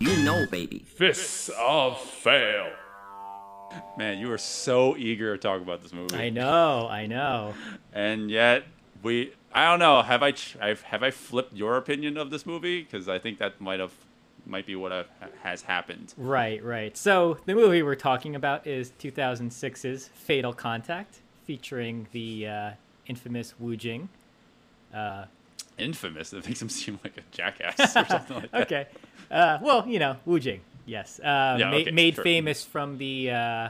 You know, baby. Fists of Fail. Man, you were so eager to talk about this movie. I know, I know. And yet we I don't know, have I I've, have I flipped your opinion of this movie because I think that might have might be what have, has happened. Right, right. So the movie we're talking about is 2006's Fatal Contact, featuring the uh, infamous Wu Jing. Uh, Infamous. It makes him seem like a jackass or something like that. okay. Uh, well, you know, Wu Jing, yes. Uh, Yeah, ma- okay, made sure. famous from the uh,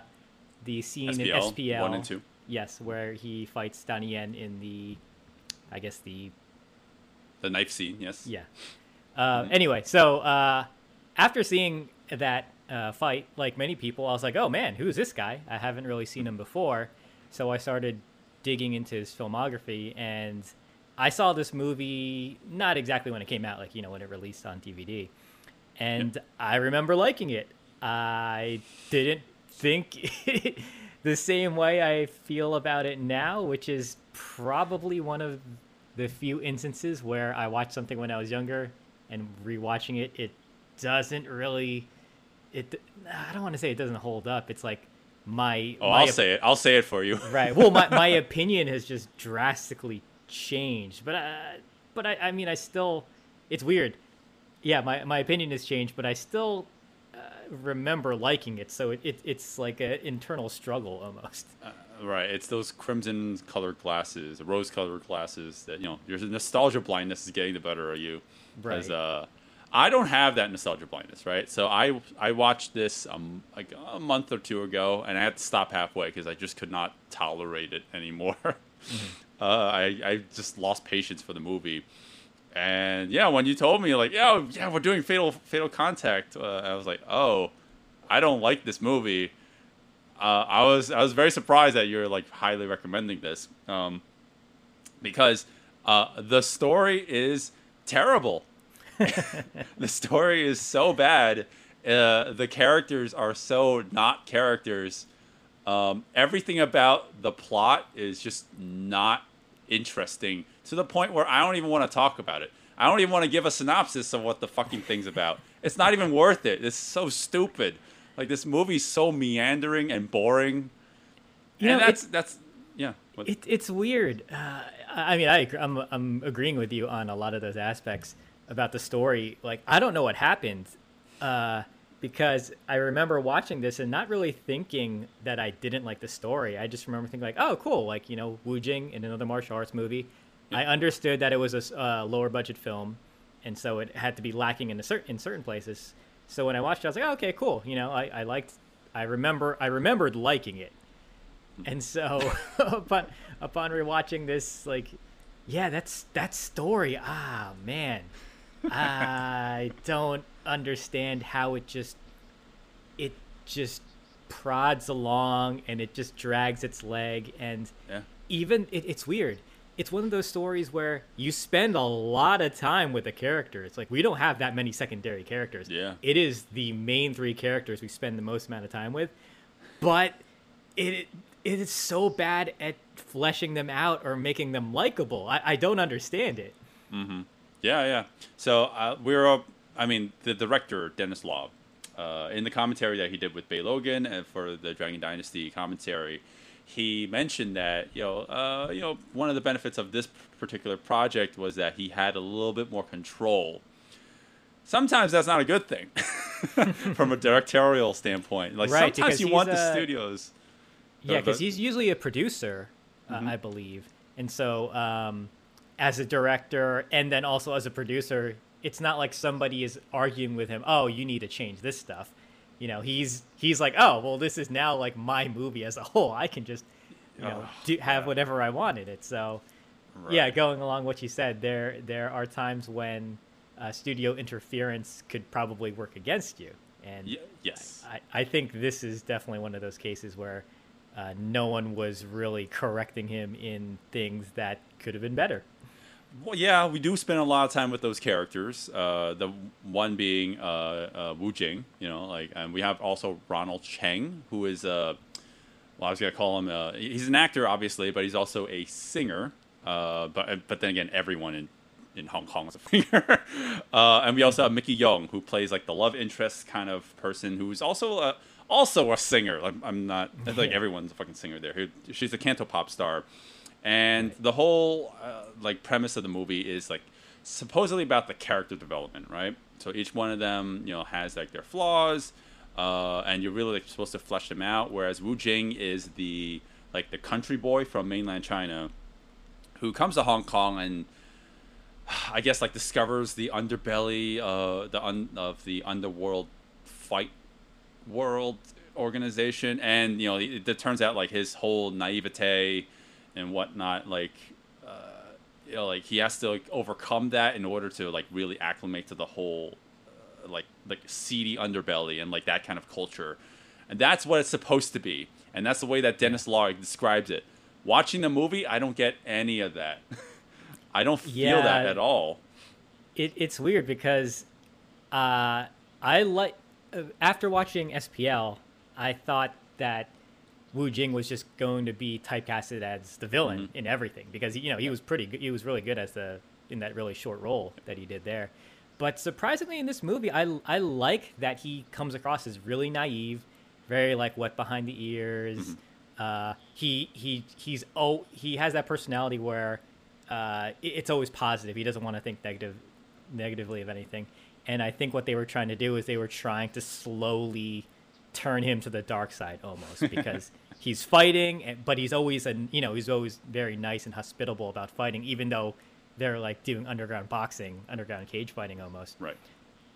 the scene in SPL, SPL. one and two. Yes, where he fights Donnie Yen in the, I guess the The knife scene, yes. Yeah. Uh, Anyway, so uh, after seeing that uh, fight, like many people, I was like, "Oh man, who's this guy? I haven't really seen him before." So I started digging into his filmography, and I saw this movie not exactly when it came out, like you know when it released on DVD, and I remember liking it. I didn't think the same way I feel about it now, which is probably one of the few instances where I watched something when I was younger and rewatching it, it doesn't really. It I don't want to say it doesn't hold up. It's like my. Oh, my I'll op- say it. I'll say it for you. Right. Well, my, my opinion has just drastically changed. But uh, but I, I mean, I still, it's weird. Yeah, my, my opinion has changed, but I still uh, remember liking it. So it, it it's like an internal struggle almost. Right. It's those crimson colored glasses, rose colored glasses that, you know, your nostalgia blindness is getting the better of you. Right. 'Cause, uh, I don't have that nostalgia blindness, right? So I I watched this um like a month or two ago, and I had to stop halfway because I just could not tolerate it anymore. uh, I I just lost patience for the movie, and yeah, when you told me like yeah yeah we're doing Fatal Fatal Contact, uh, I was like oh, I don't like this movie. Uh, I was I was very surprised that you're like highly recommending this, um, because uh, the story is terrible. the story is so bad. Uh, the characters are so not characters. Um, everything about the plot is just not interesting to the point where I don't even want to talk about it. I don't even want to give a synopsis of what the fucking thing's about. It's not even worth it. It's so stupid. Like this movie's so meandering and boring. You and know, that's that's yeah. It, it's weird. Uh, I I mean, I I'm I'm agreeing with you on a lot of those aspects about the story. Like, I don't know what happened uh, because I remember watching this and not really thinking that I didn't like the story. I just remember thinking like, oh, cool, like you know, Wu Jing in another martial arts movie. I understood that it was a uh, lower budget film, and so it had to be lacking in a certain in certain places. So when I watched it, I was like, oh, okay, cool. You know, I, I liked. I remember I remembered liking it. And so, upon upon rewatching this, like, yeah, that's that story. Ah, man, I don't understand how it just it just prods along and it just drags its leg and Yeah. even it, it's weird. It's one of those stories where you spend a lot of time with the characters. It's like we don't have that many secondary characters. Yeah. It is the main three characters we spend the most amount of time with. But it it is so bad at fleshing them out or making them likable. I, I don't understand it. Mm-hmm. Yeah, yeah. So uh, we're, uh, I mean, the director Dennis Law, uh, in the commentary that he did with Bey Logan and for the Dragon Dynasty commentary, he mentioned that you know, uh, you know, one of the benefits of this particular project was that he had a little bit more control. Sometimes that's not a good thing, from a directorial standpoint. Like Right, sometimes because you want the uh, studios. Yeah, because he's usually a producer, uh, Mm-hmm. I believe, and so um, as a director and then also as a producer, it's not like somebody is arguing with him. Oh, you need to change this stuff. You know, he's he's like, oh, well, this is now like my movie as a whole. I can just you know Oh, do, have yeah. whatever I want in it. So yeah, going along what you said, there there are times when uh, studio interference could probably work against you. And Y- yes. I, I think this is definitely one of those cases where uh, no one was really correcting him in things that could have been better. Well, yeah, we do spend a lot of time with those characters. Uh, the one being uh, uh, Wu Jing, you know, like, and we have also Ronald Cheng, who is uh, well, I was gonna call him. Uh, he's an actor, obviously, but he's also a singer. Uh, but but then again, everyone in in Hong Kong is a singer. uh, and we also have Miki Yeung, who plays like the love interest kind of person, who's also a also a singer. I'm, I'm not like everyone's a fucking singer there. She's a canto pop star, and the whole uh, like premise of the movie is like supposedly about the character development, right? So each one of them, you know, has like their flaws, uh, and you're really like, supposed to flesh them out. Whereas Wu Jing is the like the country boy from mainland China, who comes to Hong Kong and I guess like discovers the underbelly, uh, the un- of the underworld fight world organization, and you know it, it turns out like his whole naivete and whatnot, like uh, you know, like he has to like, overcome that in order to like really acclimate to the whole uh, like like seedy underbelly and like that kind of culture, and that's what it's supposed to be, and that's the way that Dennis Law describes it. Watching the movie, I don't get any of that. I don't feel that at all. it, it's weird because uh, I like uh, after watching SPL, I thought that Wu Jing was just going to be typecasted as the villain Mm-hmm. in everything because you know he was pretty good. He was really good as the in that really short role that he did there. But surprisingly, in this movie, I I like that he comes across as really naive, very like wet behind the ears. Mm-hmm. Uh, he he he's oh he has that personality where uh, it- it's always positive. He doesn't want to think negative negatively of anything. And I think what they were trying to do is they were trying to slowly turn him to the dark side almost because he's fighting, but he's always a you know he's always very nice and hospitable about fighting, even though they're like doing underground boxing, underground cage fighting almost Right.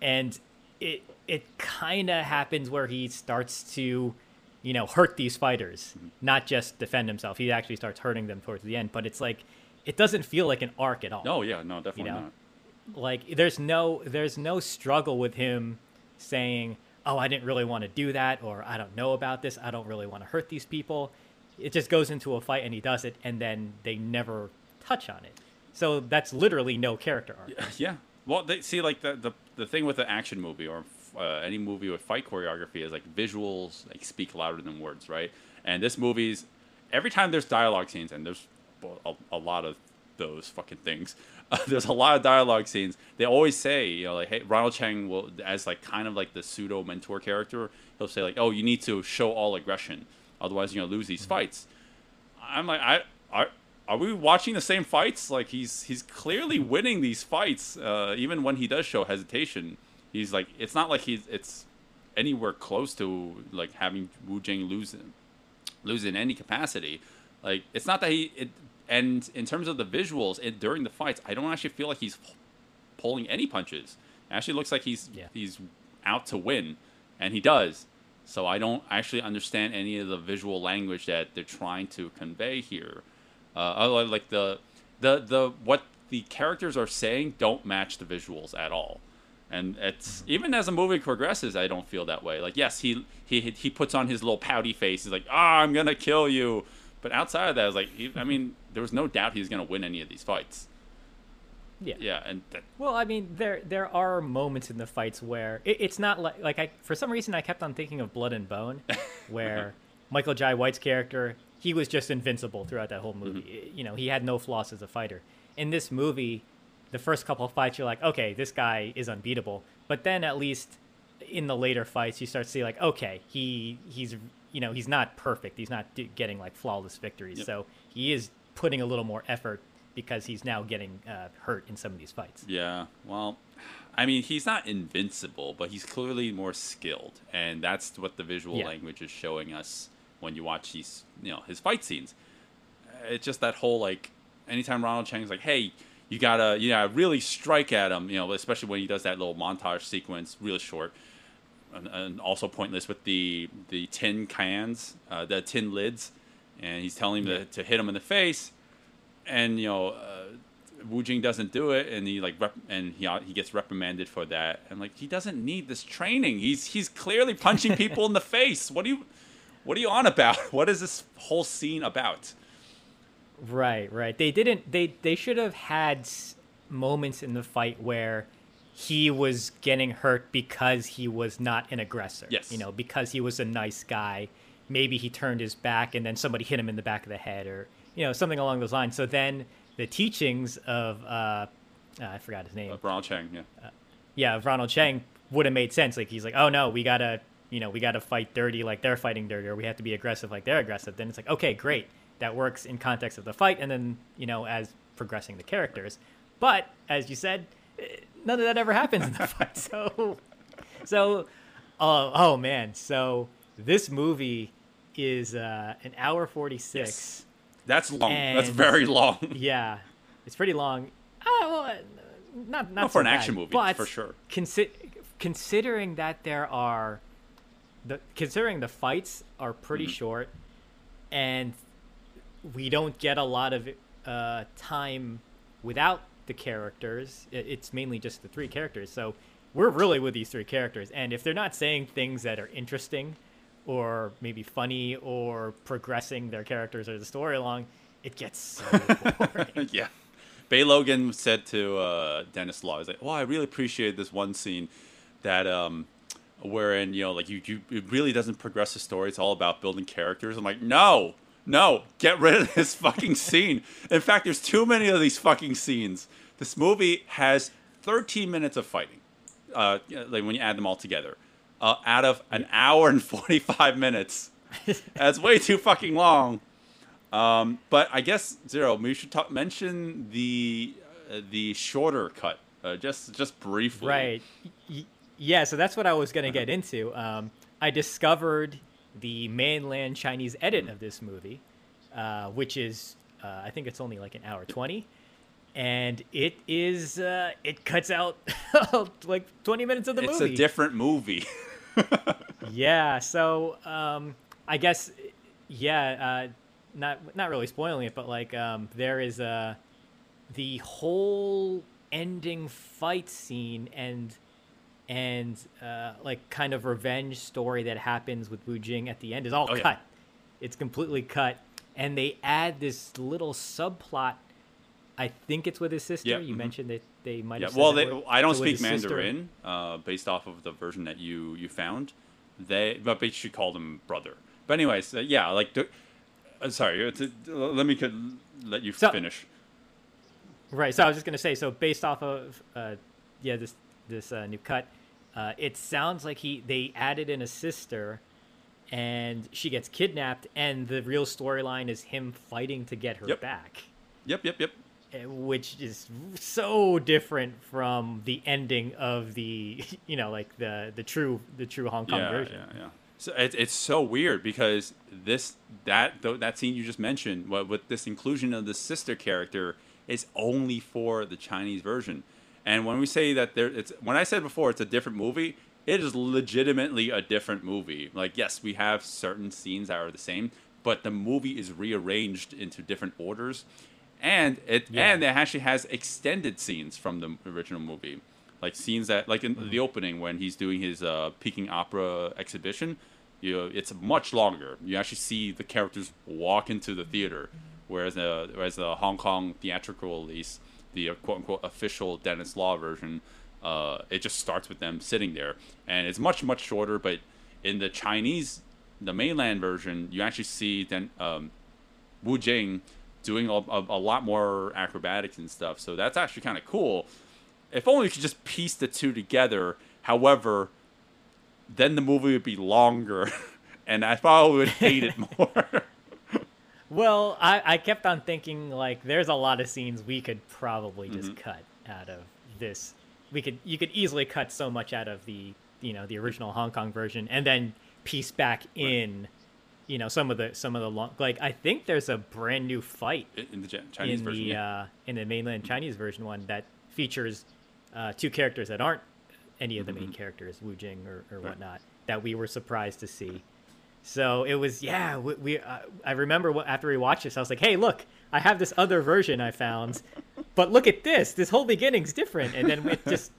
and it it kind of happens where he starts to you know hurt these fighters mm-hmm. not just defend himself he actually starts hurting them towards the end but it's like it doesn't feel like an arc at all No, yeah, no, definitely know? not. like there's no there's no struggle with him saying oh i didn't really want to do that or i don't know about this i don't really want to hurt these people it just goes into a fight and he does it and then they never touch on it so that's literally no character arc Yeah. Well, they see like the the, the thing with the action movie or uh, any movie with fight choreography is like visuals like speak louder than words, right? And this movie's every time there's dialogue scenes and there's a, a lot of those fucking things. Uh, there's a lot of dialogue scenes. They always say, you know, like, hey, Ronald Cheng will, as like kind of like the pseudo mentor character, he'll say like, oh, you need to show all aggression, otherwise you're gonna lose these fights. I'm like, I are are we watching the same fights? Like he's he's clearly winning these fights, uh, even when he does show hesitation. He's like, it's not like he's it's anywhere close to like having Wu Jing lose lose in any capacity. Like it's not that he it, and in terms of the visuals it, during the fights, I don't actually feel like he's pulling any punches. It actually looks like he's Yeah. he's out to win, and he does. So I don't actually understand any of the visual language that they're trying to convey here. Uh, like the the the what the characters are saying don't match the visuals at all. And it's even as the movie progresses, I don't feel that way. Like yes, he he he puts on his little pouty face. He's like, "Ah, I'm gonna kill you." But outside of that, I was like, he, I mean, there was no doubt he was gonna win any of these fights. yeah Yeah, and that, Well, I mean, there there are moments in the fights where it, it's not like like I for some reason I kept on thinking of Blood and Bone, where Michael Jai White's character he was just invincible throughout that whole movie. Mm-hmm. You know, he had no flaws as a fighter. In this movie, the first couple of fights you're like, okay, this guy is unbeatable. But then at least in the later fights, you start to see like, okay, he he's you know he's not perfect. He's not getting like flawless victories. Yep. So he is putting a little more effort because he's now getting uh, hurt in some of these fights. Yeah, well, I mean, he's not invincible, but he's clearly more skilled, and that's what the visual Yeah. language is showing us when you watch these, you know, his fight scenes. It's just that whole like, anytime Ronald Cheng's like, "Hey, you gotta, you gotta really strike at him," you know, especially when he does that little montage sequence, really short, and, and also pointless with the the tin cans, uh, the tin lids, and he's telling him to, to hit him in the face, and you know, uh, Wu Jing doesn't do it, and he like rep- and he he gets reprimanded for that, and like he doesn't need this training. He's he's clearly punching people in the face. What do you what are you on about? What is this whole scene about? Right, right. They didn't. They they should have had moments in the fight where he was getting hurt because he was not an aggressor. Yes. You know, because he was a nice guy. Maybe he turned his back and then somebody hit him in the back of the head, or you know something along those lines. So then the teachings of uh, I forgot his name. Uh, Ronald Cheng, yeah. yeah, of Ronald Cheng would have made sense. Like he's like, oh no, we gotta, you know, we gotta fight dirty like they're fighting dirty, or we have to be aggressive like they're aggressive. Then it's like, okay, great, that works in context of the fight, and then you know, as progressing the characters. But as you said, eh, none of that ever happens in the fight. So, so, oh, oh man, so this movie is uh, an hour forty six. Yes. That's long. That's very long. Yeah, it's pretty long. Ah, well, uh, not not Not for so an action movie, but for sure. Consi- considering that there are the considering the fights are pretty Mm-hmm. short, and we don't get a lot of uh, time without the characters. It's mainly just the three characters, so we're really with these three characters. And if they're not saying things that are interesting, or maybe funny, or progressing their characters or the story along, it gets so boring. yeah. Bey Logan said to uh, Dennis Law, he's like, "Well, I really appreciate this one scene that um, wherein you know, like you, you, it really doesn't progress the story. It's all about building characters." I'm like, "No, no, get rid of this fucking scene." In fact, there's too many of these fucking scenes. This movie has 13 minutes of fighting, uh, like when you add them all together, uh, out of an hour and 45 minutes. That's way too fucking long. Um, but I guess zero. We should talk, mention the uh, the shorter cut, uh, just just briefly. Right. Y- yeah, so that's what I was going to get into. Um, I discovered the mainland Chinese edit of this movie, uh, which is, uh, I think it's only like an hour 20. And it is, uh, it cuts out like 20 minutes of the It's movie. It's a different movie. Yeah, so um, I guess yeah, uh, not not really spoiling it, but like um, there is a the whole ending fight scene and and uh, like kind of revenge story that happens with Wu Jing at the end is all Oh, yeah. cut. It's completely cut, and they add this little subplot. I think it's with his sister. Yeah, You mhm. mentioned that they might. yeah. have Well, they. I don't So speak Mandarin, uh, based off of the version that you you found. They, but they should call them brother. But anyways, uh, yeah. Like, uh, sorry. uh, to- let me could let you So- finish. Right. So I was just gonna say. So based off of uh, yeah this this uh, new cut, uh, it sounds like he they added in a sister, and she gets kidnapped, and the real storyline is him fighting to get her Yep. back, Yep. Yep. Yep. Eh, which is so different from the ending of the you know like the the true the true Hong Kong yeah, version. Yeah, yeah. So it's it's so weird because this that th- that scene you just mentioned, what with this inclusion of the sister character, is only for the Chinese version. And when we say that there, it's when I said before it's a different movie, it is legitimately a different movie. Like yes, we have certain scenes that are the same, but the movie is rearranged into different orders, and it Yeah. and it actually has extended scenes from the original movie. Like scenes that like in the opening when he's doing his uh, Peking opera exhibition you know, it's much longer. You actually see the characters walk into the theater whereas the whereas the Hong Kong theatrical release the uh, quote unquote official Dennis Law version uh, it just starts with them sitting there. And it's much much shorter but in the Chinese the mainland version you actually see then um, Wu Jing doing a, a, a lot more acrobatics and stuff. So that's actually kind of cool. If only we could just piece the two together. However, then the movie would be longer, and I probably would hate it more. Well, I, I kept on thinking like there's a lot of scenes we could probably just Mm-hmm. cut out of this. We could you could easily cut so much out of the you know the original Hong Kong version and then piece back in you know some of the some of the long like I think there's a brand new fight in the Chinese in version. the yeah. uh, in the mainland Chinese version one that features uh, two characters that aren't any of the main characters, Wu Jing or, or whatnot, that we were surprised to see. So it was yeah. We, we uh, I remember wh- after we watched this, I was like, hey, look, I have this other version I found, but look at this. This whole beginning's different, and then it just,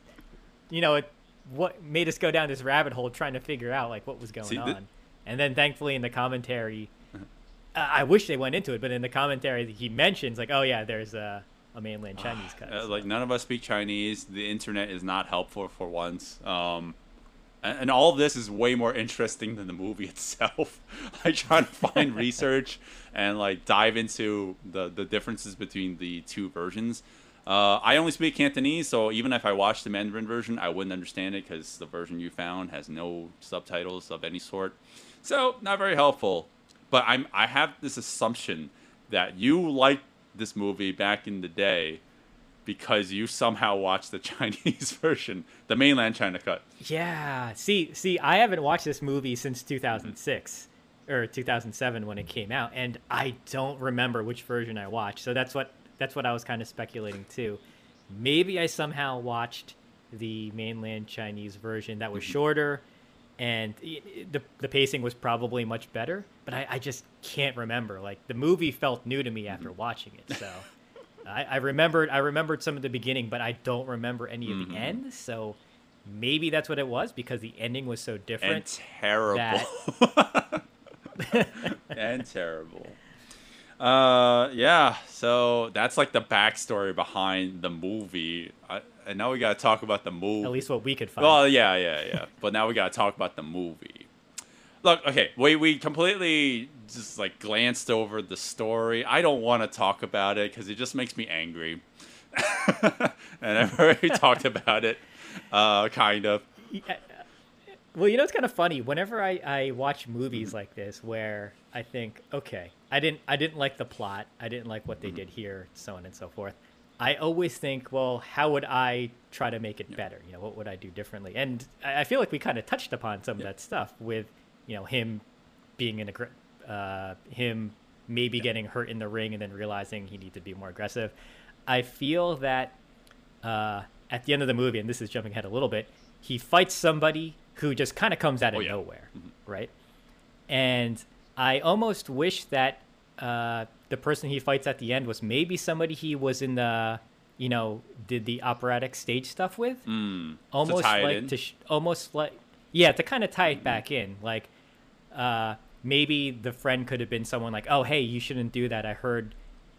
you know, it what made us go down this rabbit hole trying to figure out like what was going See, on, th- and then thankfully in the commentary, I I wish they went into it, but in the commentary he mentions like, oh yeah, there's a, a mainland Chinese cut. Uh, so- like none of us speak Chinese. The internet is not helpful for once. Um, and, and all of this is way more interesting than the movie itself. I try to find research and like dive into the the differences between the two versions. Uh, I only speak Cantonese, so even if I watched the Mandarin version, I wouldn't understand it because the version you found has no subtitles of any sort. So not very helpful. But I'm I have this assumption that you liked this movie back in the day because you somehow watched the Chinese version, the mainland China cut. Yeah. See, see, I haven't watched this movie since 2006 or 2007 when it came out, and I don't remember which version I watched. So that's what that's what I was kind of speculating too. Maybe I somehow watched the mainland Chinese version that was mm-hmm. shorter, and the the pacing was probably much better. But I, I just can't remember. Like the movie felt new to me after watching it, so. I, I remembered I remembered some of the beginning, but I don't remember any of the end. So maybe that's what it was because the ending was so different And terrible. and terrible. Uh, yeah. So that's like the backstory behind the movie. I, and now we gotta talk about the movie. At least what we could find. Well, yeah, yeah, yeah. but now we gotta talk about the movie. Look, okay, we we completely just like glanced over the story. I don't want to talk about it because it just makes me angry. and I've already talked about it, uh, kind of. Yeah. Uh, uh, well, you know it's kind of funny. Whenever I, I watch movies mm-hmm. like this, where I think, okay, I didn't I didn't like the plot, I didn't like what they mm-hmm. did here, so on and so forth. I always think, well, how would I try to make it better? You know, what would I do differently? And I I feel like we kind of touched upon some of that stuff with, you know, him being in a, uh, him maybe getting hurt in the ring and then realizing he needed to be more aggressive. I feel that uh, at the end of the movie, and this is jumping ahead a little bit, he fights somebody who just kind of comes out of Oh, yeah. nowhere, right? And I almost wish that uh, the person he fights at the end was maybe somebody he was in the, you know, did the operatic stage stuff with. Mm, almost it like to, sh- almost like, yeah, to kind of tie it back in, like uh, maybe the friend could have been someone like, oh, hey, you shouldn't do that. I heard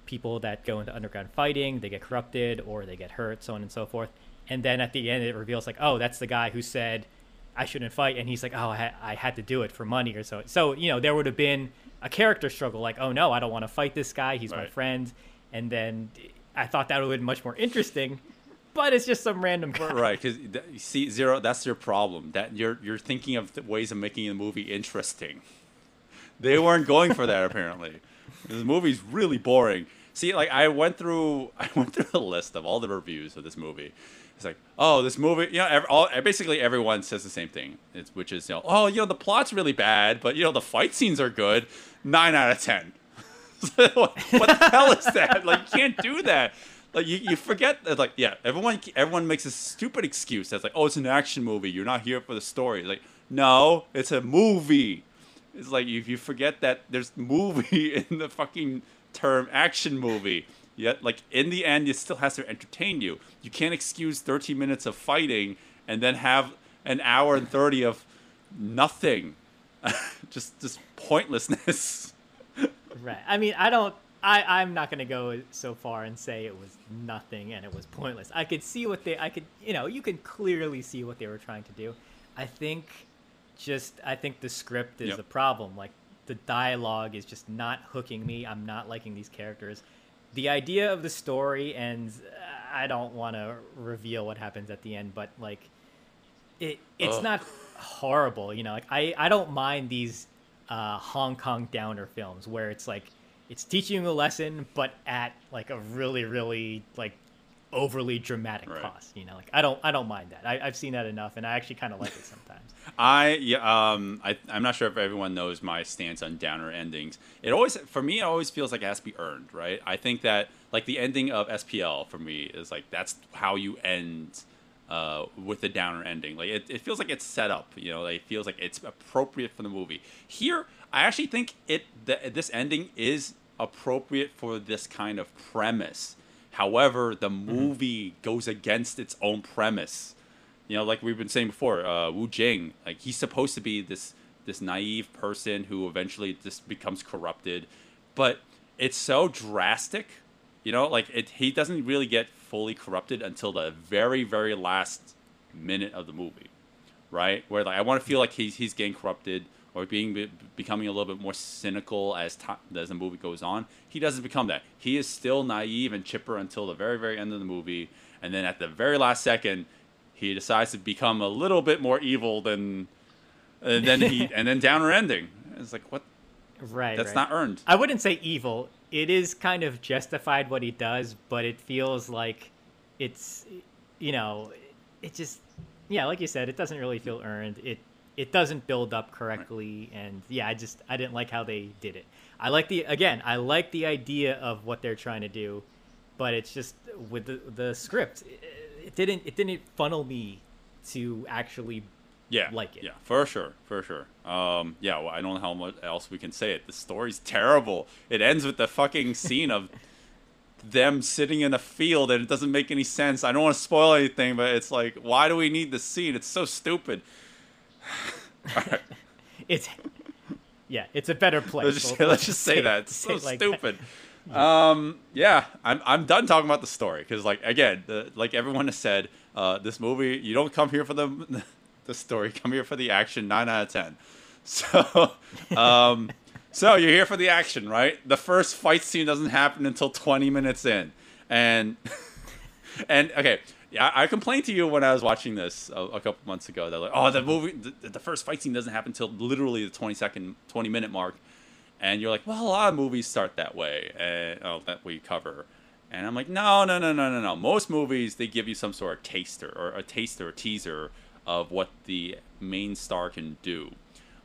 people that go into underground fighting, they get corrupted or they get hurt, so on and so forth. And then at the end, it reveals like, oh, that's the guy who said I shouldn't fight, and he's like, oh, I, ha- I had to do it for money or so. So you know, there would have been a character struggle, like, oh no, I don't want to fight this guy. He's my friend. And then I thought that would have been much more interesting, but it's just some random guy. right because see zero that's your problem that you're you're thinking of ways of making the movie interesting they weren't going for that apparently the movie's really boring see like i went through i went through a list of all the reviews of this movie it's like oh this movie you know ev all, basically everyone says the same thing it's, which is you know oh you know the plot's really bad but you know the fight scenes are good 9 out of 10 what the hell is that? Like, you can't do that. Like, you, you forget that, like, yeah, everyone everyone makes a stupid excuse that's like, oh, it's an action movie. You're not here for the story. Like, no, it's a movie. It's like if you forget that there's movie in the fucking term action movie. Yet, like, in the end, it still has to entertain you. You can't excuse 13 minutes of fighting and then have an hour and 30 of nothing. just, just pointlessness. Right. I mean, I don't. I I'm not gonna go so far and say it was nothing and it was pointless. I could see what they. I could. You know, you can clearly see what they were trying to do. I think, just I think the script is Yep. a problem. Like the dialogue is just not hooking me. I'm not liking these characters. The idea of the story, and I don't want to reveal what happens at the end, but like, it it's Ugh. not horrible. You know, like I I don't mind these uh, Hong Kong downer films where it's like it's teaching you a lesson, but at like a really really like overly dramatic Right. cost. You know, like I don't I don't mind that. I, I've seen that enough, and I actually kind of like it sometimes. I yeah um I I'm not sure if everyone knows my stance on downer endings. It always for me it always feels like it has to be earned, right? I think that like the ending of SPL for me is like that's how you end uh, with the downer ending. Like it, it feels like it's set up, you know, like, it feels like it's appropriate for the movie. Here, I actually think it the, this ending is appropriate for this kind of premise However, the movie goes against its own premise. You know, like we've been saying before, uh, Wu Jing, like he's supposed to be this this naive person who eventually just becomes corrupted, but it's so drastic. You know, like it, he doesn't really get fully corrupted until the very, very last minute of the movie, right? Where like I want to feel like he's he's getting corrupted or being becoming a little bit more cynical as time as the movie goes on. He doesn't become that. He is still naive and chipper until the very, very end of the movie, and then at the very last second, he decides to become a little bit more evil than, uh, and then he and then downer ending. It's like what? Right. That's right. not earned. I wouldn't say evil. It is kind of justified what he does, but it feels like it's, you know, it just, yeah, like you said, it doesn't really feel earned. It it doesn't build up correctly, and yeah, I just I didn't like how they did it. I like the again, I like the idea of what they're trying to do, but it's just with the the script, it, it didn't it didn't funnel me to actually yeah, like it. Yeah, for sure, for sure. Um, yeah, well, I don't know how much else we can say it. The story's terrible. It ends with the fucking scene of them sitting in a field, and it doesn't make any sense. I don't want to spoil anything, but it's like, why do we need this scene? It's so stupid. it's yeah, it's a better place. Let's just, We'll- let's just say it- that it's so say like that. stupid. Um, yeah, I'm I'm done talking about the story because, like, again, the, like everyone has said, uh, this movie you don't come here for the the story, come here for the action. Nine out of ten. So, um, so you're here for the action, right? The first fight scene doesn't happen until 20 minutes in, and and okay. Yeah, I complained to you when I was watching this a, a couple months ago that like, oh, the movie, the, the first fight scene doesn't happen until literally the 20 second, 20 minute mark, and you're like, well, a lot of movies start that way, and oh, that we cover, and I'm like, no, no, no, no, no, no. Most movies they give you some sort of taster or a taster or teaser of what the main star can do.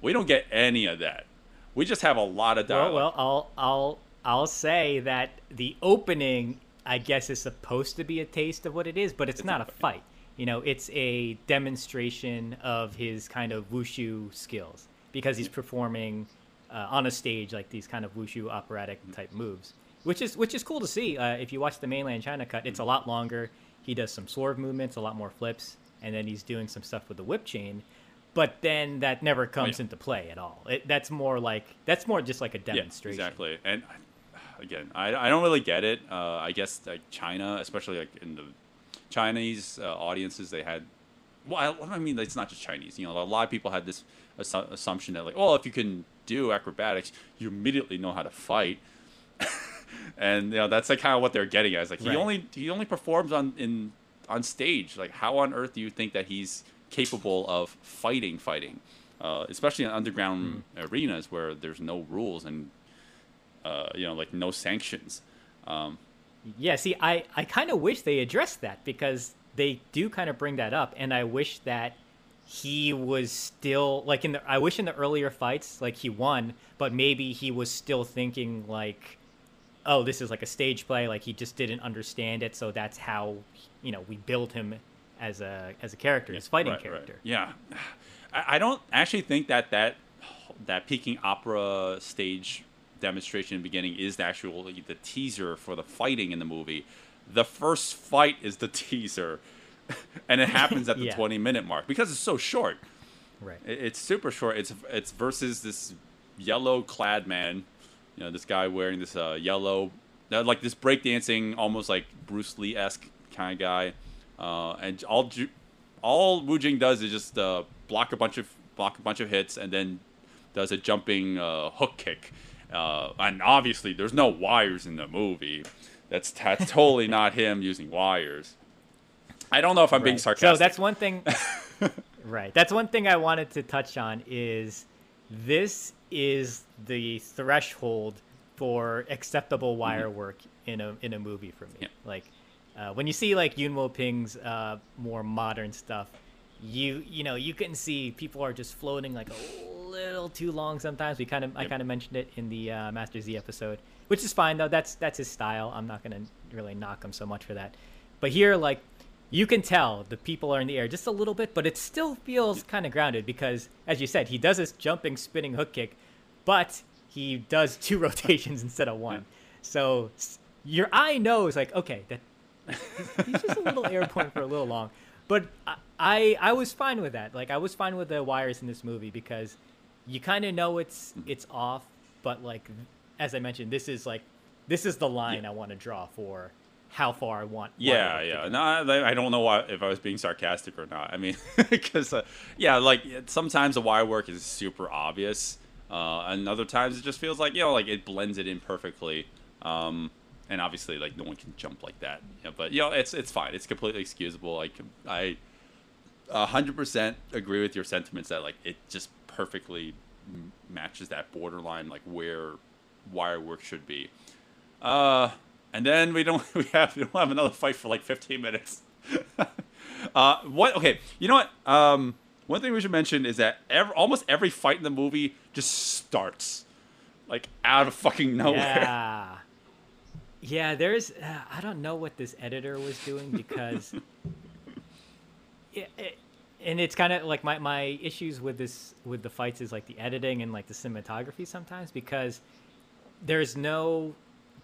We don't get any of that. We just have a lot of Well, dialogue. well, I'll I'll I'll say that the opening, I guess, is supposed to be a taste of what it is, but it's, not a fight. You know, it's a demonstration of his kind of wushu skills because he's performing uh, on a stage like these kind of wushu operatic type moves, which is which is cool to see. Uh, if you watch the mainland China cut, it's a lot longer. He does some swerve movements, a lot more flips, and then he's doing some stuff with the whip chain. But then that never comes yeah. into play at all. It, that's more like that's more just like a Yeah, demonstration. exactly. And again, I, I don't really get it. Uh, I guess like China, especially like in the Chinese uh, audiences, they had. Well, I, I mean, it's not just Chinese. You know, a lot of people had this assu- assumption that like, well, if you can do acrobatics, you immediately know how to fight. and you know that's like kind of what they're getting at. It's like he only he only performs on in on stage. Like, how on earth do you think that he's capable of fighting, fighting, uh, especially in underground arenas where there's no rules and uh, you know, like no sanctions. Um, Yeah, see, I, I kind of wish they addressed that because they do kind of bring that up, and I wish that he was still like in the. I wish in the earlier fights, like he won, but maybe he was still thinking like, oh, this is like a stage play. Like he just didn't understand it, so that's how you know we build him as a as a character, as fighting right, right. character. Yeah, I, I don't actually think that that that Peking opera stage demonstration in the beginning is actually the teaser for the fighting in the movie. The first fight is the teaser, and it happens at the Yeah. twenty minute mark because it's so short. Right. It's super short. It's it's versus this yellow clad man, you know, this guy wearing this uh, yellow, uh, like this breakdancing, almost like Bruce Lee esque kind of guy, uh, and all Ju- all Wu Jing does is just uh, block a bunch of block a bunch of hits and then does a jumping uh, hook kick, uh, and obviously there's no wires in the movie. That's that's totally not him using wires. I don't know if I'm being sarcastic. So that's one thing. right. That's one thing I wanted to touch on is this is the threshold for acceptable wire work in a in a movie for me. Mm-hmm. Yeah. Like uh, when you see like Yuen Woo-ping's uh, more modern stuff, you you know you can see people are just floating like a little too long sometimes. We kind of I kind of mentioned it in the uh, Master Z episode, which is fine though. That's that's his style. I'm not gonna really knock him so much for that. But here, like you can tell the people are in the air just a little bit, but it still feels kind of grounded because, as you said, he does this jumping, spinning hook kick, but he does two rotations instead of one. So your eye knows like okay that he's, he's just a little airborne for a little long. But I, I was fine with that. Like I was fine with the wires in this movie because you kind of know it's it's off, but like as I mentioned, this is like this is the line I want to draw for how far I want. Yeah, yeah. No, I I don't know why, if I was being sarcastic or not. I mean, because uh, yeah, like sometimes the wire work is super obvious, uh, and other times it just feels like you know, like it blends it in perfectly. Um, and obviously, like no one can jump like that. Know, but you know, it's it's fine. It's completely excusable. Like I, hundred percent agree with your sentiments that like it just perfectly m- matches that borderline like where wire work should be. Uh, and then we don't we have we don't have another fight for like 15 minutes. uh, what? Okay, you know what? Um, one thing we should mention is that every, almost every fight in the movie just starts like out of fucking nowhere. Yeah. Yeah, there's. Uh, I don't know what this editor was doing because. it, it, and it's kind of like my, my issues with this with the fights is like the editing and like the cinematography sometimes because there's no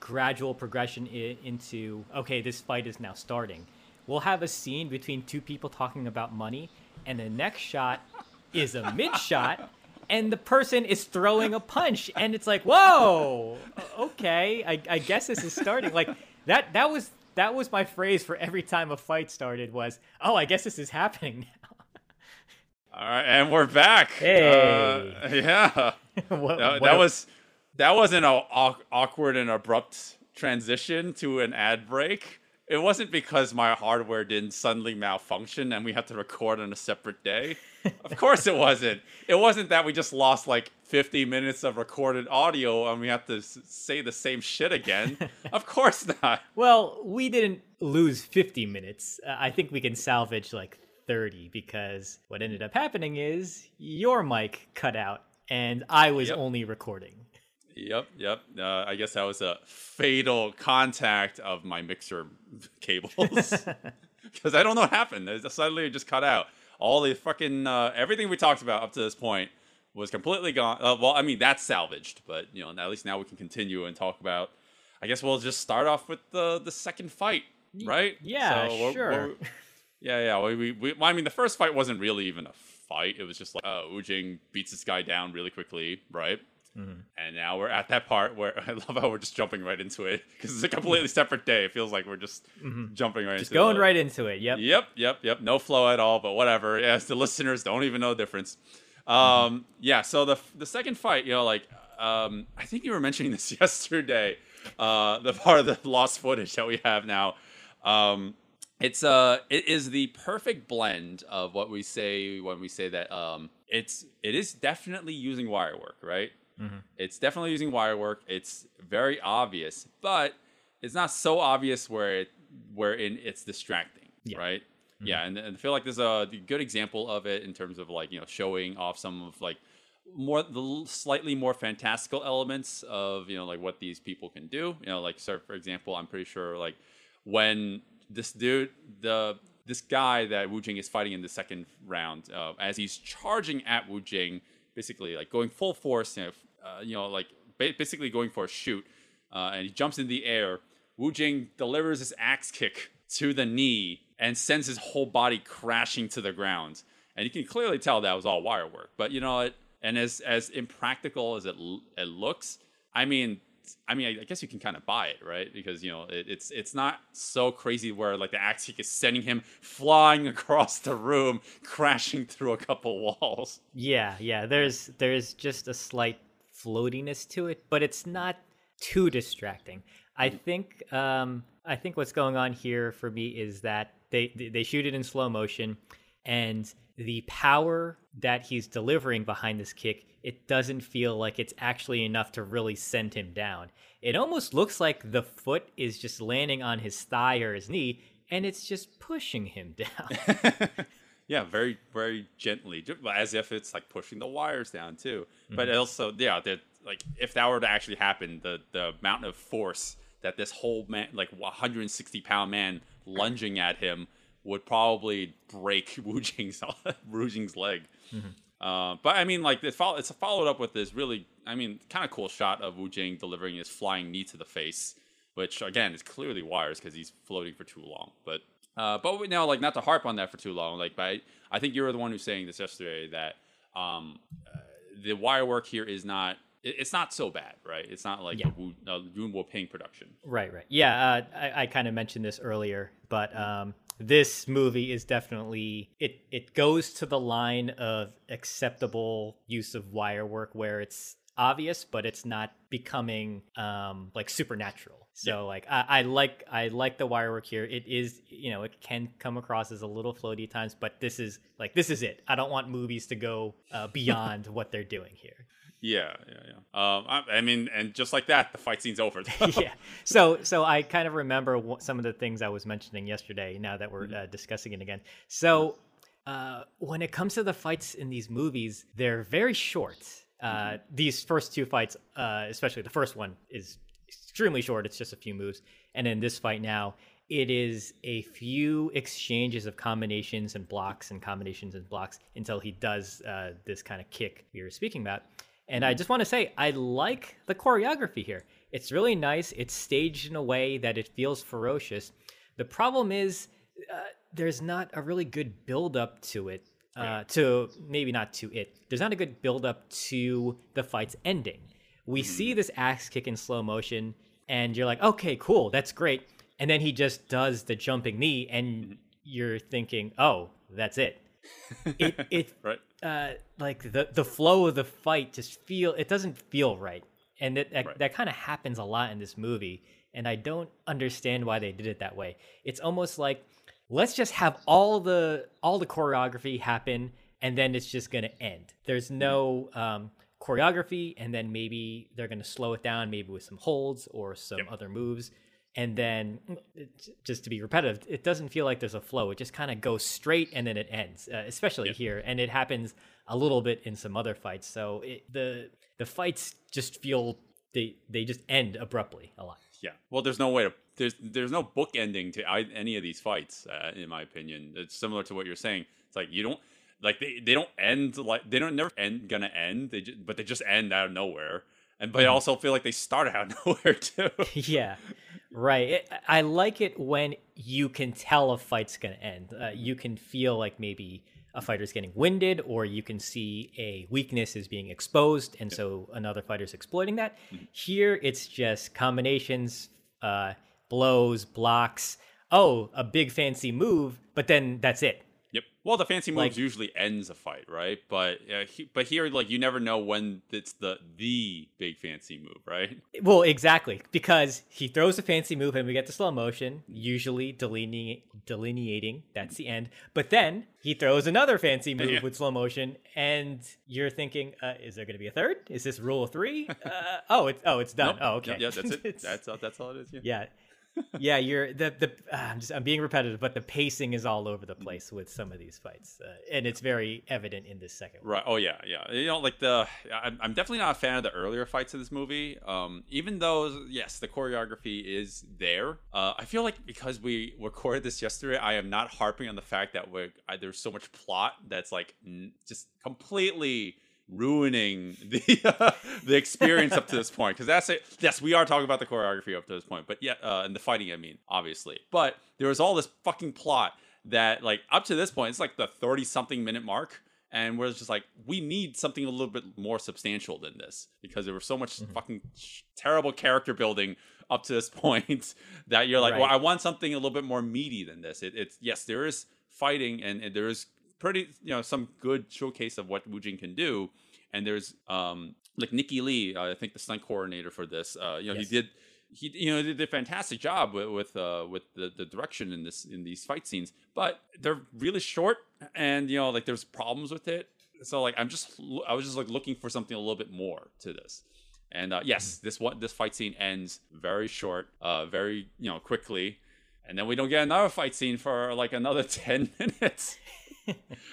gradual progression I- into okay this fight is now starting we'll have a scene between two people talking about money and the next shot is a mid shot and the person is throwing a punch and it's like whoa okay I, I guess this is starting like that that was that was my phrase for every time a fight started was oh i guess this is happening now All right, and we're back. Hey. Uh, yeah. what, that, what that a- was that wasn't an awkward and abrupt transition to an ad break. It wasn't because my hardware didn't suddenly malfunction and we had to record on a separate day. Of course it wasn't. It wasn't that we just lost like 50 minutes of recorded audio and we have to s- say the same shit again. of course not. Well, we didn't lose 50 minutes. Uh, I think we can salvage like 30 because what ended up happening is your mic cut out and I was Yep. only recording. Yep, yep. Uh, I guess that was a fatal contact of my mixer cables because I don't know what happened. It suddenly it just cut out. All the fucking uh, everything we talked about up to this point was completely gone. Uh, well, I mean that's salvaged, but you know at least now we can continue and talk about. I guess we'll just start off with the the second fight, right? yeah, we're- sure. we're- yeah, yeah. We, we, we, well, I mean, the first fight wasn't really even a fight. It was just like uh, Wu Jing beats this guy down really quickly, right? Mm-hmm. And now we're at that part where I love how we're just jumping right into it because it's a completely separate day. It feels like we're just jumping right Mm-hmm. Just into going right into it. Yep. Yep, yep, yep. No flow at all, but whatever. Yes, the listeners don't even know the difference. Um, Mm-hmm. yeah. So the the second fight, you know, like um, I think you were mentioning this yesterday. Uh, the part of the lost footage that we have now. Um, it's uh, it is the perfect blend of what we say when we say that um, it's it is definitely using wire work, right? It's definitely using wire work. It's very obvious, but it's not so obvious where it wherein it's distracting, Yeah. right? Yeah, and, and I feel like there's a good example of it in terms of like you know showing off some of like more the slightly more fantastical elements of you know like what these people can do. You know, like so for example, I'm pretty sure like when this dude the this guy that Wu Jing is fighting in the second round, uh, as he's charging at Wu Jing, basically like going full force, you know, uh, you know like ba- basically going for a shoot, uh, and he jumps in the air. Wu Jing delivers his axe kick to the knee and sends his whole body crashing to the ground. And you can clearly tell that was all wire work. But you know what? And as as impractical as it it looks, I mean, I mean, I guess you can kind of buy it, right? Because you know it, it's it's not so crazy where like the axe kick is sending him flying across the room, crashing through a couple walls. Yeah, yeah. There's there's just a slight floatiness to it, but it's not too distracting. I think um, I think what's going on here for me is that they they they shoot it in slow motion, and the power that he's delivering behind this kick, it doesn't feel like it's actually enough to really send him down. It almost looks like the foot is just landing on his thigh or his knee, and it's just pushing him down. Yeah, very very gently, as if it's like pushing the wires down too. Mm-hmm. But also, yeah, that like if that were to actually happen, the the amount of force that this whole man, like 160 pound man, lunging at him would probably break Wu Jing's Wu Jing's leg. Uh, but I mean, like it's, follow, it's followed up with this really, I mean, kind of cool shot of Wu Jing delivering his flying knee to the face, which again is clearly wires because he's floating for too long. But uh, but we- now like not to harp on that for too long. Like, but I, I think you were the one who's saying this yesterday that um, uh, the wire work here is not. it- It's not so bad, right? It's not like Yeah. the Wu, uh, Yuen Woo-ping production. Right, right. Yeah, uh, I, I kind of mentioned this earlier, but um, this movie is definitely it. It goes to the line of acceptable use of wire work where it's obvious, but it's not becoming um, like supernatural. So like I, I like I like the wire work here. It is you know it can come across as a little floaty at times, but this is like this is it. I don't want movies to go uh, beyond what they're doing here. Yeah, yeah, yeah. Um, I, I mean, and just like that, the fight scene's over. yeah. So so I kind of remember some of the things I was mentioning yesterday. Now that we're uh, discussing it again, so uh, when it comes to the fights in these movies, they're very short. Uh, These first two fights, uh, especially the first one, is extremely short. It's just a few moves, and in this fight now, it is a few exchanges of combinations and blocks and combinations and blocks until he does uh, this kind of kick we were speaking about. And I just want to say, I like the choreography here. It's really nice. It's staged in a way that it feels ferocious. The problem is, uh, there's not a really good build up to it. Uh, to maybe not to it. There's not a good build up to the fight's ending. We see this axe kick in slow motion, and you're like, okay, cool, that's great. And then he just does the jumping knee, and you're thinking, oh, that's it. It it right? uh, like the the flow of the fight just feel it doesn't feel right, and that that, Right. that kind of happens a lot in this movie, and I don't understand why they did it that way. It's almost like let's just have all the all the choreography happen, and then it's just gonna end. There's no um, choreography, and then maybe they're gonna slow it down, maybe with some holds or some other moves. And then, just to be repetitive, it doesn't feel like there's a flow. It just kind of goes straight and then it ends, uh, especially here. And it happens a little bit in some other fights. So it, the the fights just feel they they just end abruptly a lot. Yeah. Well, there's no way to there's there's no book ending to any of these fights, uh, in my opinion. It's similar to what you're saying. It's like you don't like they, they don't end like they don't never end gonna end. They just, but they just end out of nowhere. And but I also feel like they start out of nowhere too. yeah, right. It, I like it when you can tell a fight's to end. Uh, you can feel like maybe a fighter's getting winded, or you can see a weakness is being exposed, and so another fighter's exploiting that. Here, it's just combinations, uh, blows, blocks. Oh, a big fancy move, but then that's it. Well, the fancy moves Like- usually ends a fight, right? But uh, he, but here, like you never know when it's the the big fancy move, right? Well, exactly, because he throws a fancy move and we get the slow motion, usually delineate, delineating that's the end. But then he throws another fancy move Yeah. with slow motion, and you're thinking, uh, is there going to be a third? Is this rule of three? uh, oh, it's oh, it's done. Nope. Oh, okay. Yeah, yeah, that's it. That's all, that's all it is. Yeah. yeah. Yeah, you're the the. Uh, I'm just I'm being repetitive, but the pacing is all over the Mm-hmm. place with some of these fights, uh, and it's very evident in this second. one. Right. Oh yeah, yeah. You know, like the I'm, I'm definitely not a fan of the earlier fights in this movie. Um, even though yes, the choreography is there. Uh, I feel like because we recorded this yesterday, I am not harping on the fact that we're I, there's so much plot that's like n- just completely ruining the uh, the experience up to this point. Because that's it. Yes we are talking about the choreography up to this point but yeah uh, and the fighting i mean obviously. But there was all this fucking plot that like up to this point it's like the 30 something minute mark and we're just like we need something a little bit more substantial than this because there was so much fucking terrible character building up to this point that you're like well i want something a little bit more meaty than this. It, it's yes there is fighting and, and there is pretty you know some good showcase of what Wu Jing can do. And there's um like Nicky Li uh, I think the stunt coordinator for this uh you know Yes. he did he you know did a fantastic job with with uh with the, the direction in this in these fight scenes. But they're really short and you know like there's problems with it. So like I'm just I was just like looking for something a little bit more to this. And uh, yes this one this fight scene ends very short uh very you know quickly. And then we don't get another fight scene for like another 10 minutes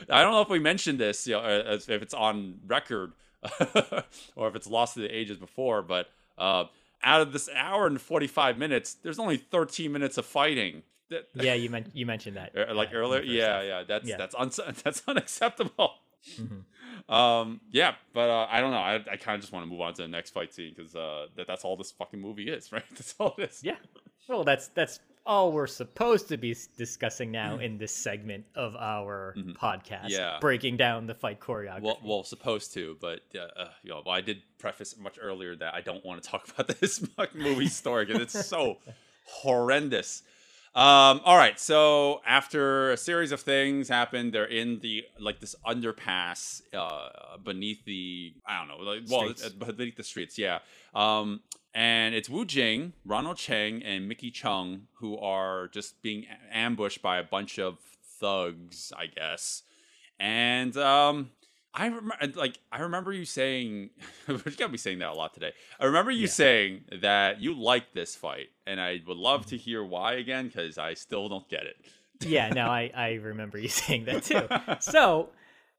I don't know if we mentioned this, you know, uh, as- if it's on record or if it's lost to the ages before, but uh, out of this hour and 45 minutes, there's only 13 minutes of fighting. Yeah, you men- you mentioned that uh, like earlier, yeah, yeah, that's Yeah. that's un- that's unacceptable. Um, yeah, but uh, I don't know. I, I kind of just want to move on to the next fight scene because uh, that, that's all this fucking movie is, right? That's all it is. Yeah. Well, that's that's all we're supposed to be discussing now in this segment of our podcast. Mm-hmm. Yeah. Breaking down the fight choreography. Well, well, supposed to, but uh, uh, you know, well, I did preface much earlier that I don't want to talk about this movie story because it's so horrendous. Um, all right, so after a series of things happen, they're in the like this underpass uh, beneath the I don't know, like well, Streets. uh, beneath the streets, yeah. Um, and it's Wu Jing, Ronald Cheng, and Miki Chung who are just being ambushed by a bunch of thugs, I guess. And um, I remember, like, I remember you saying, you gotta be saying that a lot today. I remember you saying that you liked this fight, and I would love to hear why again because I still don't get it. yeah, no, I, I remember you saying that too. So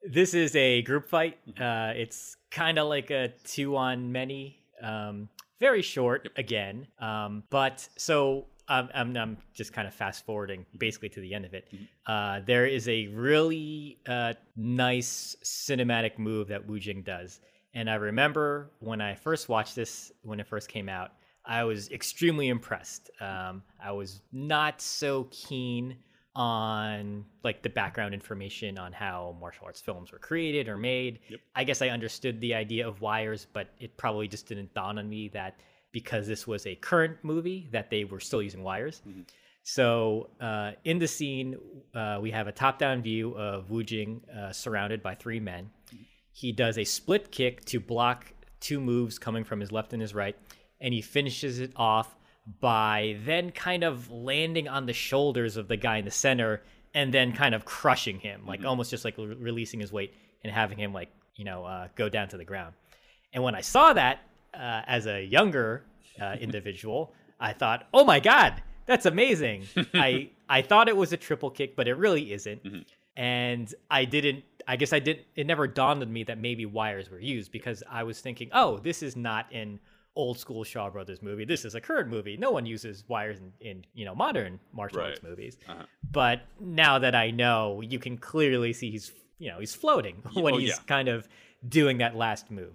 this is a group fight. Uh, it's kind of like a two on many. Um, very short again. Um, but so um, I'm, I'm just kind of fast forwarding basically to the end of it. Uh, there is a really uh, nice cinematic move that Wu Jing does. And I remember when I first watched this, when it first came out, I was extremely impressed. Um, I was not so keen on like the background information on how martial arts films were created or made. I guess I understood the idea of wires, but it probably just didn't dawn on me that because this was a current movie that they were still using wires. So uh, in the scene, uh, we have a top-down view of Wu Jing uh, surrounded by three men. He does a split kick to block two moves coming from his left and his right, and he finishes it off by then kind of landing on the shoulders of the guy in the center and then kind of crushing him, like almost just like re- releasing his weight and having him like you know uh, go down to the ground. And when I saw that uh, as a younger uh, individual, I thought, "Oh my god, that's amazing!" I I thought it was a triple kick, but it really isn't. And I didn't. I guess I didn't. It never dawned on me that maybe wires were used because I was thinking, "Oh, this is not an old school Shaw Brothers movie. This is a current movie. No one uses wires in, in you know modern martial arts movies." Uh-huh. But now that I know, you can clearly see he's you know he's floating when oh, he's yeah. kind of doing that last move.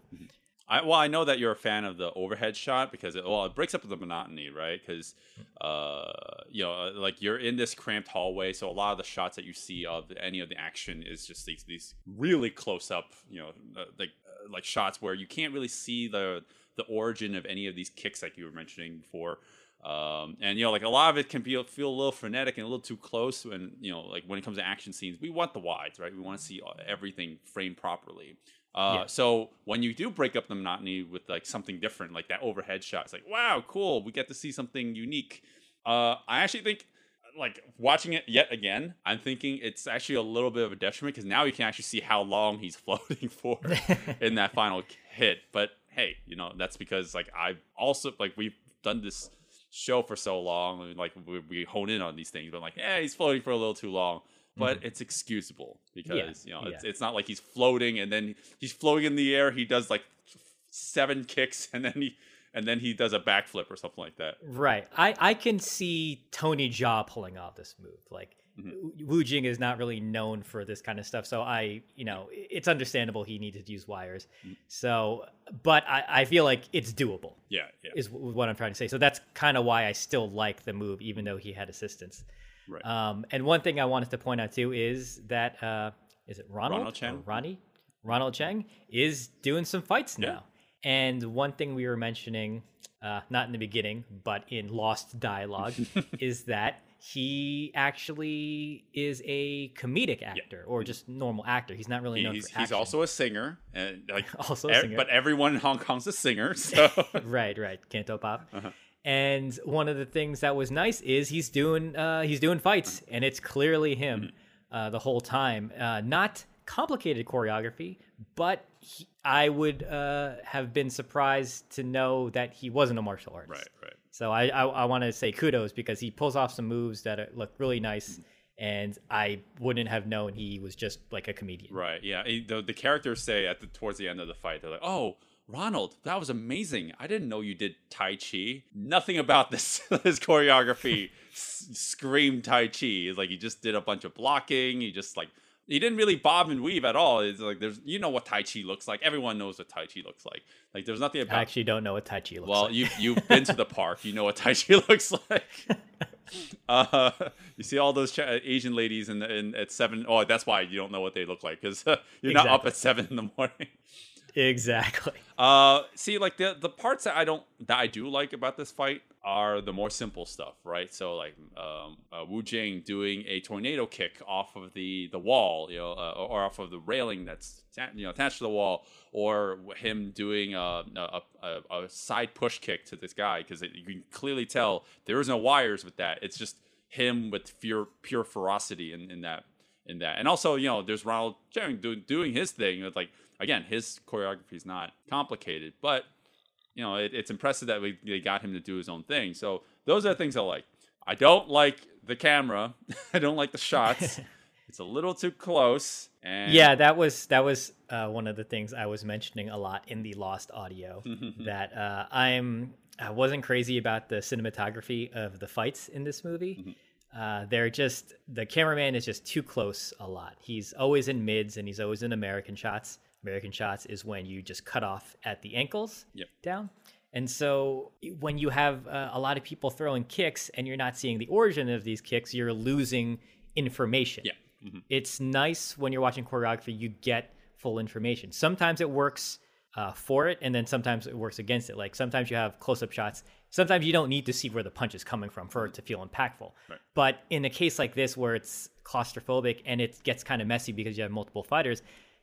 I, well, I know that you're a fan of the overhead shot because it, well, it breaks up the monotony, right? Because uh, you know, uh, like you're in this cramped hallway, so a lot of the shots that you see of any of the action is just these these really close up, you know, uh, like uh, like shots where you can't really see the the origin of any of these kicks like you were mentioning before. Um, and you know, like a lot of it can be feel a little frenetic and a little too close. And you know, like when it comes to action scenes, we want the wides, right? We want to see everything framed properly. Uh, Yeah. So when you do break up the monotony with like something different, like that overhead shot, it's like, wow, cool. We get to see something unique. Uh, I actually think, like watching it yet again, I'm thinking it's actually a little bit of a detriment because now you can actually see how long he's floating for in that final hit. But hey, you know that's because like I've also like we've done this show for so long, and, like we, we hone in on these things. But like, yeah, he's floating for a little too long. But mm-hmm. it's excusable because you know it's, yeah. it's not like he's floating and then he's floating in the air. He does like seven kicks and then he and then he does a backflip or something like that. Right. I, I can see Tony Jaa pulling off this move. Like Mm-hmm. Wu Jing is not really known for this kind of stuff, so I, you know, it's understandable he needed to use wires. Mm. So, but I, I feel like it's doable. Yeah, yeah. Is what I'm trying to say. So that's kind of why I still like the move, even though he had assistance. Right. Um, and one thing I wanted to point out too is that uh, is it Ronald, Ronald Cheng? Ronnie Ronald Cheng is doing some fights Yeah. now. And one thing we were mentioning, uh, not in the beginning, but in Lost Dialogue, is that he actually is a comedic actor or just normal actor. He's not really He- known he's, for he's also a singer, and like Also a singer. But everyone in Hong Kong's a singer, so right, right, Canto Pop. Uh-huh. And one of the things that was nice is he's doing uh, he's doing fights, and it's clearly him Mm-hmm. uh, the whole time. Uh, not complicated choreography, but he, I would uh, have been surprised to know that he wasn't a martial artist. right, right. So I I, I want to say kudos because he pulls off some moves that are, look really nice, Mm-hmm. and I wouldn't have known he was just like a comedian. Right. Yeah. The, the characters say at the towards the end of the fight, they're like, "Oh, Ronald, that was amazing. I didn't know you did Tai Chi. Nothing about this his choreography s- screamed Tai Chi. It's like he just did a bunch of blocking. He just like he didn't really bob and weave at all. It's like there's you know what Tai Chi looks like. Everyone knows what Tai Chi looks like. Like there's nothing about I actually don't know what Tai Chi looks well, like. Well, you you've been to the park. You know what Tai Chi looks like. uh, you see all those Ch- Asian ladies in, in at seven. Oh, that's why you don't know what they look like because uh, you're not up at seven in the morning. exactly. Uh, see, like the the parts that I don't that I do like about this fight are the more simple stuff, right? So like um, uh, Wu Jing doing a tornado kick off of the the wall, you know, uh, or off of the railing that's you know attached to the wall, or him doing a a, a, a side push kick to this guy because you can clearly tell there is no wires with that. It's just him with pure pure ferocity in, in that in that. And also, you know, there's Ronald Cheng doing doing his thing. It's like again, his choreography is not complicated, but you know, it, it's impressive that we they got him to do his own thing. So those are the things I like. I don't like the camera. I don't like the shots. it's a little too close. And Yeah, that was that was uh, one of the things I was mentioning a lot in the lost audio. that uh, I'm I wasn't crazy about the cinematography of the fights in this movie. Uh, they're just the cameraman is just too close a lot. He's always in mids and he's always in American shots. American shots is when you just cut off at the ankles Yep. down. And so when you have uh, a lot of people throwing kicks and you're not seeing the origin of these kicks, you're losing information. Yeah. It's nice when you're watching choreography, you get full information. Sometimes it works uh, for it, and then sometimes it works against it. Like sometimes you have close up shots. Sometimes you don't need to see where the punch is coming from for it to feel impactful. But in a case like this where it's claustrophobic and it gets kind of messy because you have multiple fighters,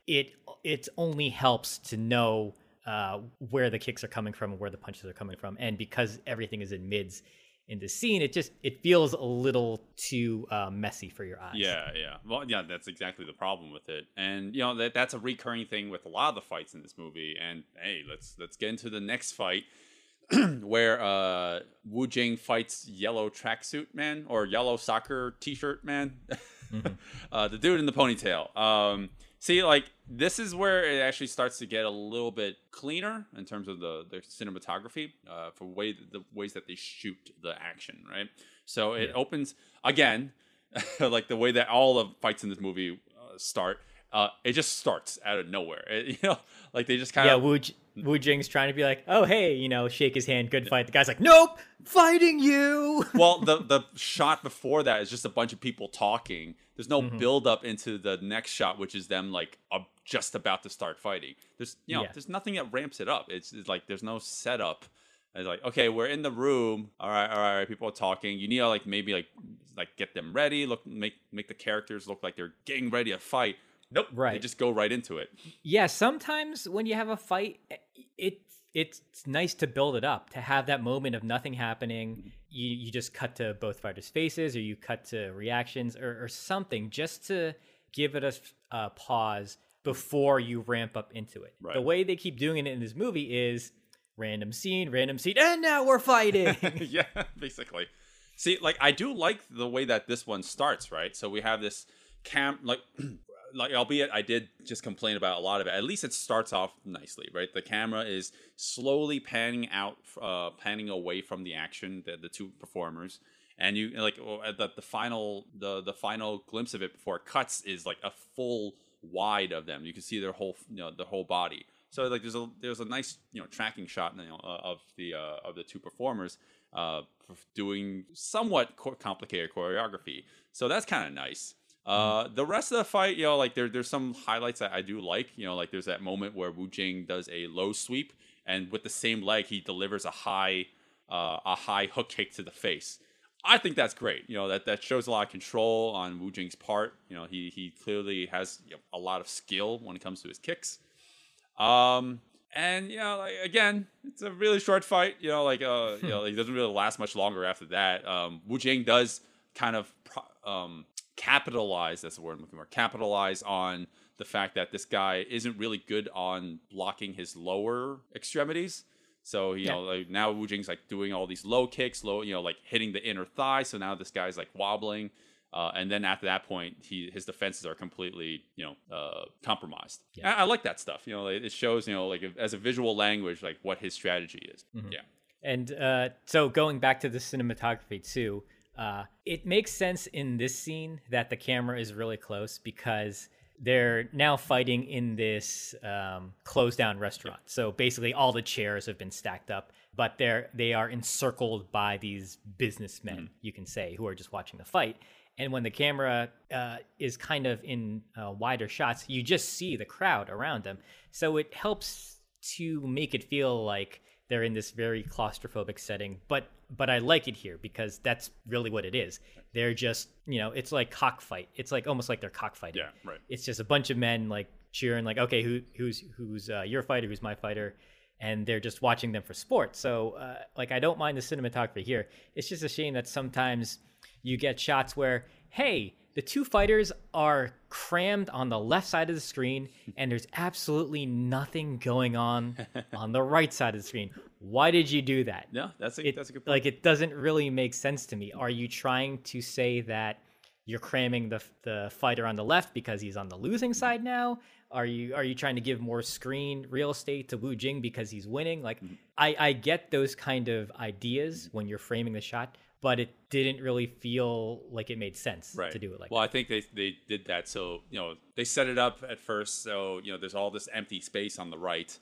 it it only helps to know uh, where the kicks are coming from and where the punches are coming from. And because everything is in mids in the scene, it just it feels a little too uh, messy for your eyes. Yeah, yeah. Well, yeah, that's exactly the problem with it. And you know that that's a recurring thing with a lot of the fights in this movie. And hey, let's let's get into the next fight where uh Wu Jing fights yellow tracksuit man or yellow soccer t-shirt man. uh the dude in the ponytail. Um see like this is where it actually starts to get a little bit cleaner in terms of the the cinematography uh for way the ways that they shoot the action, right? So it opens again like the way that all the fights in this movie uh, start uh, it just starts out of nowhere. It- you know, like they just kind yeah, of Wu, J- Wu Jing's trying to be like, oh, hey, you know, shake his hand, good fight. The guy's like, nope, fighting you. well, the the shot before that is just a bunch of people talking. There's no Mm-hmm. build up into the next shot, which is them like uh, just about to start fighting. There's you know, Yeah. there's nothing that ramps it up. It's, it's like there's no setup. It's like okay, we're in the room. All right, all right, all right. People are talking. You need to like maybe like like get them ready. Look, make make the characters look like they're getting ready to fight. Nope, Right. They just go right into it. yeah, sometimes when you have a fight, it it's nice to build it up, to have that moment of nothing happening. You, you just cut to both fighters' faces, or you cut to reactions, or, or something, just to give it a pause before you ramp up into it. The way they keep doing it in this movie is random scene, random scene, and now we're fighting. yeah, basically. See, like I do like the way that this one starts, right? So we have this cam like like albeit I did just complain about a lot of it. At least it starts off nicely, right? The camera is slowly panning out uh panning away from the action, the, the two performers. And you like oh, the, the final the the final glimpse of it before it cuts is like a full wide of them. You can see their whole you know the whole body. So like there's a there's a nice you know tracking shot you know, of the uh, of the two performers uh, doing somewhat co- complicated choreography. So that's kind of nice. Uh, the rest of the fight, you know, like there there's some highlights that I do like. You know, like there's that moment where Wu Jing does a low sweep, and with the same leg he delivers a high uh, a high hook kick to the face. I think that's great. You know that that shows a lot of control on Wu Jing's part. You know he he clearly has you know, a lot of skill when it comes to his kicks. Um, and you know, like again, it's a really short fight. You know, like uh, you know, it doesn't really last much longer after that. Um, Wu Jing does kind of pro- um capitalize. That's the word I'm looking for. Capitalize on the fact that this guy isn't really good on blocking his lower extremities. So you Yeah. know, like now Wu Jing's like doing all these low kicks, low, you know, like hitting the inner thigh. So now this guy's like wobbling. Uh, and then after that point, he his defenses are completely, you know, uh, compromised. I, I like that stuff. You know, it it shows, you know, like as a visual language, like what his strategy is. Yeah, And uh, so going back to the cinematography too, uh, it makes sense in this scene that the camera is really close because they're now fighting in this um, closed down restaurant. So basically, all the chairs have been stacked up, but they're they are encircled by these businessmen, you can say, who are just watching the fight. And when the camera uh, is kind of in uh, wider shots, you just see the crowd around them. So it helps to make it feel like they're in this very claustrophobic setting. But but I like it here because that's really what it is. They're just you know it's like cockfight. It's like almost like they're cockfighting. Yeah, right. It's just a bunch of men like cheering like okay who who's who's uh, your fighter who's my fighter and they're just watching them for sport so uh, like i don't mind the cinematography here it's just a shame that sometimes you get shots where hey the two fighters are crammed on the left side of the screen and there's absolutely nothing going on on the right side of the screen why did you do that No, that's a it, that's a good point. like it doesn't really make sense to me. Are you trying to say that you're cramming the the fighter on the left because he's on the losing side now? Are you are you trying to give more screen real estate to Wu Jing because he's winning? Like Mm-hmm. I I get those kind of ideas when you're framing the shot, but it didn't really feel like it made sense right. to do it like well, I think they they did that. So you know they set it up at first. So you know there's all this empty space on the right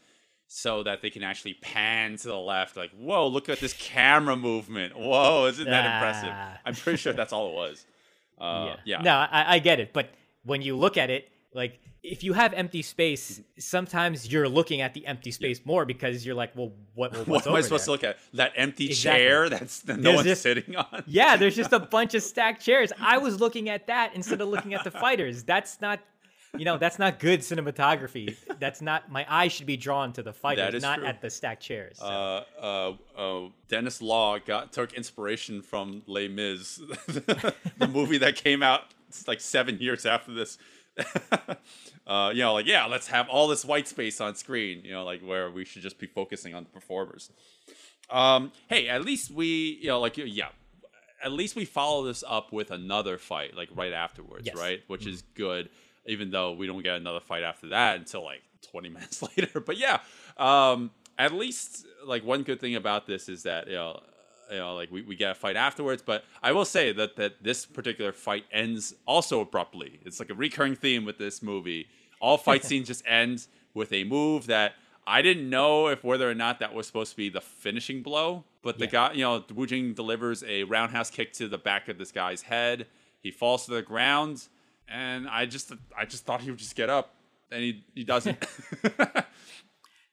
so that they can actually pan to the left like whoa look at this camera movement. Whoa isn't that impressive? Ah. I'm pretty sure that's all it was. Uh, yeah. No, I, I get it, but when you look at it, like if you have empty space, sometimes you're looking at the empty space more because you're like, well, what? Well, what am I supposed there? to look at that empty Exactly. chair that's that no one's just- sitting on Yeah, there's just a bunch of stacked chairs. I was looking at that instead of looking at the fighters. That's not, you know, that's not good cinematography. That's not. My eye should be drawn to the fighters, not true. at the stacked chairs. So. uh, uh, uh, Dennis Law got took inspiration from Les Mis, the movie that came out like seven years after this. uh, you know, like yeah, let's have all this white space on screen. You know, like where we should just be focusing on the performers. Um, hey, at least we, you know, like yeah, at least we follow this up with another fight like right afterwards, Yes. right? Which is good, even though we don't get another fight after that until like 20 minutes later. But yeah, um, at least like one good thing about this is that you know. You know, like we, we get a fight afterwards, but I will say that that this particular fight ends also abruptly. It's like a recurring theme with this movie. All fight scenes just end with a move that I didn't know if whether or not that was supposed to be the finishing blow, but the Yeah. guy, you know, Wu Jing delivers a roundhouse kick to the back of this guy's head. He falls to the ground, and I just, I just thought he would just get up, and he, he doesn't.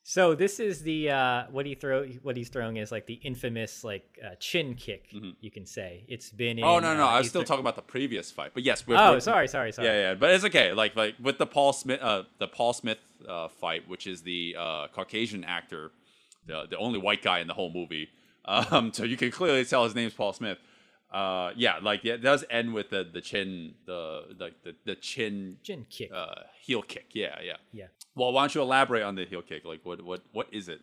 So this is the uh, what he throw what he's throwing is like the infamous like uh, chin kick you can say. It's been in, oh no, no, uh, I was still thro- talking about the previous fight, but yes. we're- Oh, we're- sorry, sorry, sorry. Yeah, yeah, but it's okay. Like, like with the Paul Smith, uh, the Paul Smith uh, fight, which is the uh, Caucasian actor, the the only white guy in the whole movie. Um, so you can clearly tell his name's Paul Smith. Uh, yeah, like yeah, it does end with the the chin, the like the, the chin Chin kick. uh, heel kick. Yeah, yeah. yeah. Well, why don't you elaborate on the heel kick? Like, what what what is it?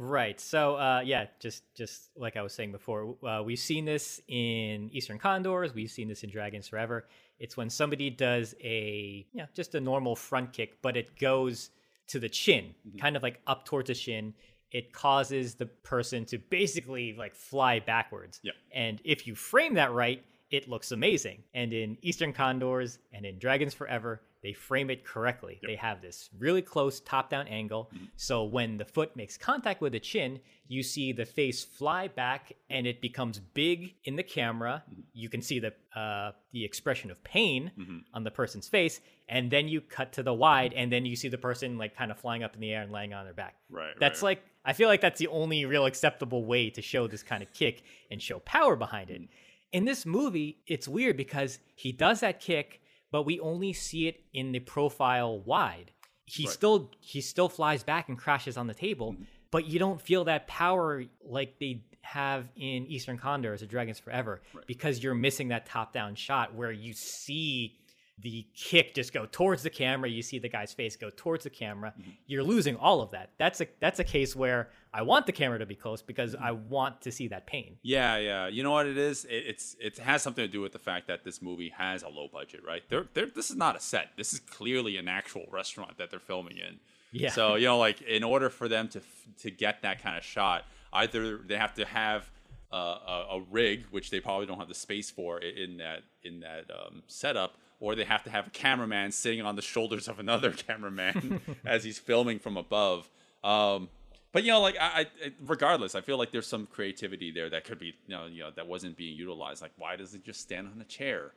Right. So, uh, yeah, just just like I was saying before, uh, we've seen this in Eastern Condors. We've seen this in Dragons Forever. It's when somebody does a yeah, just a normal front kick, but it goes to the chin, kind of like up towards the shin. It causes the person to basically like fly backwards. Yeah. And if you frame that right, it looks amazing. And in Eastern Condors and in Dragons Forever, they frame it correctly. They have this really close top down angle. Mm-hmm. So when the foot makes contact with the chin, you see the face fly back and it becomes big in the camera. Mm-hmm. You can see the uh, the expression of pain mm-hmm. on the person's face, and then you cut to the wide, and then you see the person like kind of flying up in the air and laying on their back. Right, That's right. like I feel like that's the only real acceptable way to show this kind of kick and show power behind it. In this movie, it's weird because he does that kick, but we only see it in the profile wide. He still he still flies back and crashes on the table, mm-hmm. but you don't feel that power like they have in Eastern Condors or Dragons Forever because you're missing that top-down shot where you see the kick just go towards the camera. You see the guy's face go towards the camera. You're losing all of that. That's a that's a case where I want the camera to be close because I want to see that pain. Yeah, yeah. You know what it is? It, it's it has something to do with the fact that this movie has a low budget, right? They're, they're, this is not a set. This is clearly an actual restaurant that they're filming in. Yeah. So you know, like in order for them to to get that kind of shot, either they have to have uh, a, a rig, which they probably don't have the space for in that in that um, setup, or they have to have a cameraman sitting on the shoulders of another cameraman as he's filming from above. Um, but you know, like I, I, regardless, I feel like there's some creativity there that could be, you know, you know, that wasn't being utilized. Like, why does it just stand on a chair?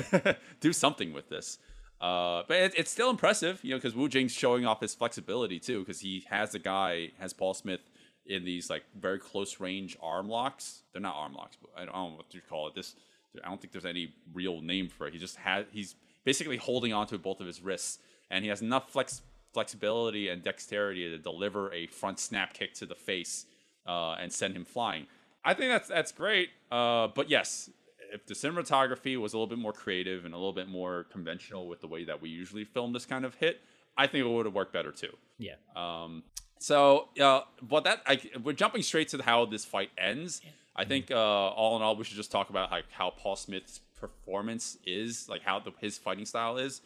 Do something with this. Uh, but it, it's still impressive, you know, because Wu Jing's showing off his flexibility too, because he has the guy, has Paul Smith in these like very close range arm locks. They're not arm locks, but I don't know what you call it. This, I don't think there's any real name for it. He just has, he's basically holding onto both of his wrists, and he has enough flex flexibility and dexterity to deliver a front snap kick to the face uh, and send him flying. I think that's that's great. Uh, but yes, if the cinematography was a little bit more creative and a little bit more conventional with the way that we usually film this kind of hit, I think it would have worked better too. Yeah. Um, so, uh, but that I, we're jumping straight to how this fight ends. I think uh, all in all, we should just talk about like how Paul Smith's performance is, like how the, his fighting style is.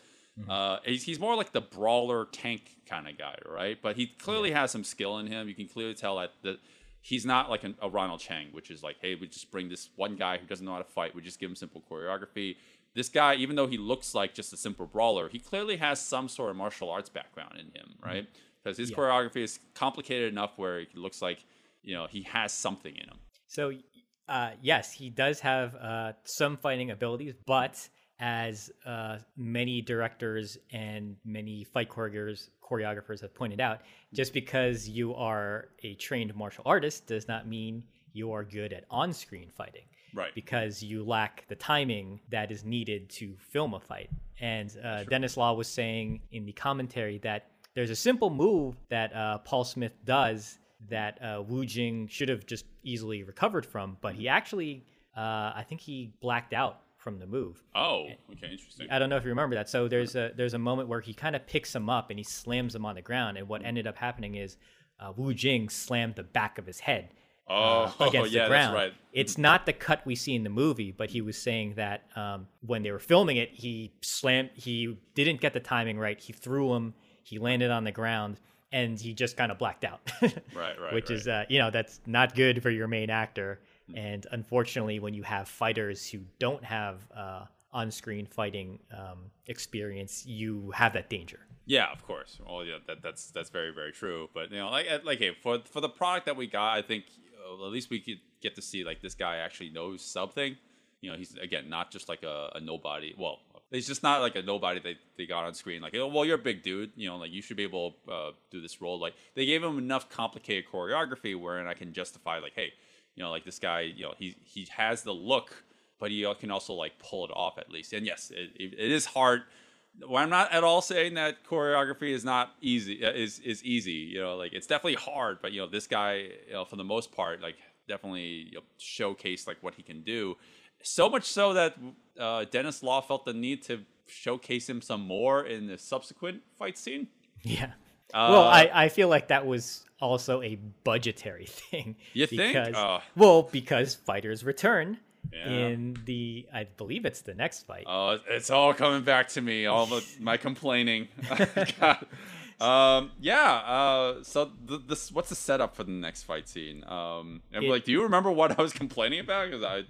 Uh, he's, he's more like the brawler tank kind of guy, right? But he clearly has some skill in him. You can clearly tell that the, he's not like an, a Ronald Cheng, which is like, hey, we just bring this one guy who doesn't know how to fight. We just give him simple choreography. This guy, even though he looks like just a simple brawler, he clearly has some sort of martial arts background in him, right? Because his choreography is complicated enough where it looks like you know he has something in him. So, uh, yes, he does have uh, some fighting abilities, but as uh, many directors and many fight choreographers, choreographers have pointed out, just because you are a trained martial artist does not mean you are good at on screen fighting. Right. Because you lack the timing that is needed to film a fight. And uh, Dennis Law was saying in the commentary that there's a simple move that uh, Paul Smith does that uh, Wu Jing should have just easily recovered from, but he actually, uh, I think he blacked out from the move. Oh, okay, interesting. I don't know if you remember that. So there's a there's a moment where he kind of picks him up and he slams him on the ground, and what ended up happening is uh, Wu Jing slammed the back of his head Oh, uh, against yeah, the ground. that's right. It's not the cut we see in the movie, but he was saying that um, when they were filming it, he slammed. He didn't get the timing right. He threw him. He landed on the ground, and he just kind of blacked out. Right, right, Which is, uh, you know, that's not good for your main actor. And unfortunately, when you have fighters who don't have uh, on-screen fighting um, experience, you have that danger. Yeah, of course. Well, yeah, that, that's that's very very true. But you know, like uh, like hey, for for the product that we got, I think uh, at least we could get to see like this guy actually knows something. You know, he's again not just like a, a nobody. Well, he's just not like a nobody that they got on screen. Like, oh, well, you're a big dude. You know, like you should be able to uh, do this role. Like they gave him enough complicated choreography wherein I can justify like, hey, you know, like this guy, you know, he he has the look, but he can also like pull it off at least. And yes, it, it, is hard. Well, I'm not at all saying that choreography is not easy. Uh, is is easy. You know, like it's definitely hard. But you know, this guy, you know, for the most part, like definitely you know, showcase like what he can do. So much so that uh, Dennis Law felt the need to showcase him some more in the subsequent fight scene. Yeah. Uh, well, I, I feel like that was also a budgetary thing. You think? Because, Uh. well, because fighters return Yeah. in the, I believe it's the next fight. Oh, it's all coming back to me. All the my complaining. God. Um, yeah. Uh, so th- this, what's the setup for the next fight scene? Um, and It- like, do you remember what I was complaining about? Because I,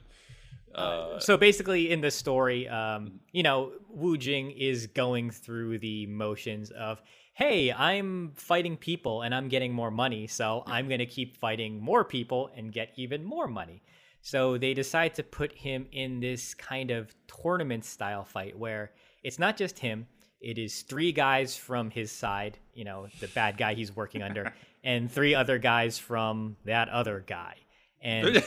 uh, so basically, in the story, um, you know, Wu Jing is going through the motions of, hey, I'm fighting people and I'm getting more money, so I'm going to keep fighting more people and get even more money. So they decide to put him in this kind of tournament style fight where it's not just him, it is three guys from his side, you know, the bad guy he's working under, and three other guys from that other guy. And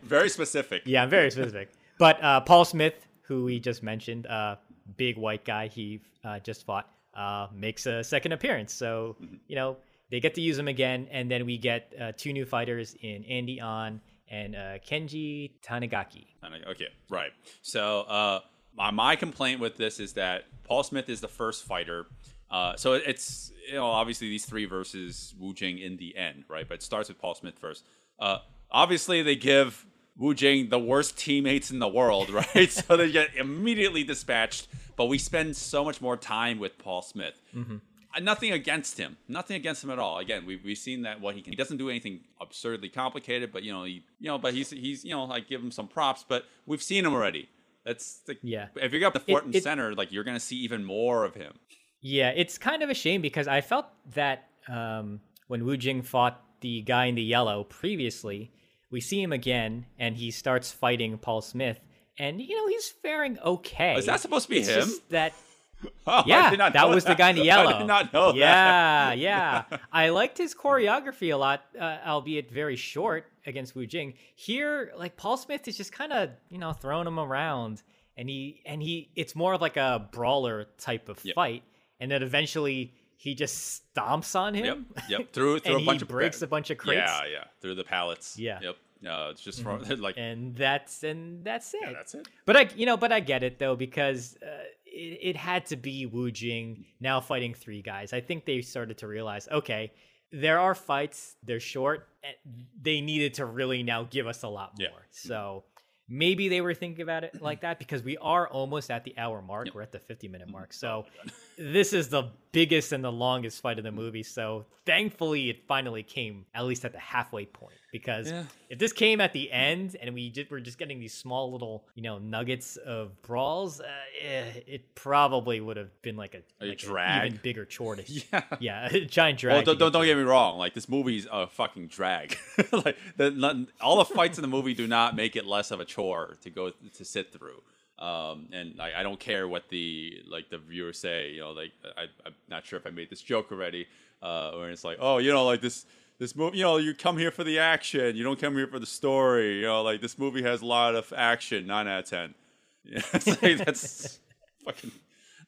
very specific. yeah, I'm very specific. But uh, Paul Smith, who we just mentioned, uh, big white guy, he uh, just fought, uh, makes a second appearance. So you know they get to use him again, and then we get uh, two new fighters in Andy On and uh, Kenji Tanigaki. Okay, right. So uh, my, my complaint with this is that Paul Smith is the first fighter. Uh, so it's you know obviously these three versus Wu Jing in the end, right? But it starts with Paul Smith first. Uh, obviously, they give Wu Jing the worst teammates in the world, right? so they get immediately dispatched. But we spend so much more time with Paul Smith. Uh, Nothing against him. Nothing against him at all. Again, we've, we've seen that what he can. He doesn't do anything absurdly complicated, but you know, he, you know, but he's he's you know, I give him some props. But we've seen him already. That's like, Yeah. If you got the front and it- center, like you're gonna see even more of him. Yeah, it's kind of a shame because I felt that um, when Wu Jing fought the guy in the yellow previously, we see him again and he starts fighting Paul Smith, and you know he's faring okay. Is that supposed to be It's him? just that Oh, I yeah, did not that was the guy in the I yellow. did not know that. yeah, yeah. I liked his choreography a lot, uh, albeit very short against Wu Jing. Here, like Paul Smith is just kind of you know throwing him around, and he and he it's more of like a brawler type of Yep. fight, and then eventually he just stomps on him. yep. yep. Through through a bunch he of breaks a bunch of crates. Yeah, yeah. Through the pallets. Yeah. Yep. No, it's just from mm-hmm. like and that's and that's it. yeah, that's it. But I, you know, but I get it though because uh, it, it had to be Wu Jing now fighting three guys. I think they started to realize, okay, there are fights, they're short, and they needed to really now give us a lot more. Yeah. So maybe they were thinking about it like that because we are almost at the hour mark. We're at the 50 minute mm-hmm. mark. So this is the biggest and the longest fight of the movie. So thankfully, it finally came at least at the halfway point. Because Yeah. if this came at the end and we just, were just getting these small little, you know, nuggets of brawls, uh, eh, it probably would have been like a, A like drag. even bigger chore. To, Yeah. yeah, a giant drag. Well, don't, don't, get don't get me wrong. Like this movie's a fucking drag. like the, all the fights in the movie do not make it less of a chore to go to sit through. Um, and like, I don't care what the like the viewers say. You know, like I, I'm not sure if I made this joke already. Uh, where it's like, oh, you know, like this this movie. You know, you come here for the action. You don't come here for the story. You know, like this movie has a lot of action. Nine out of ten. Yeah, like, that's fucking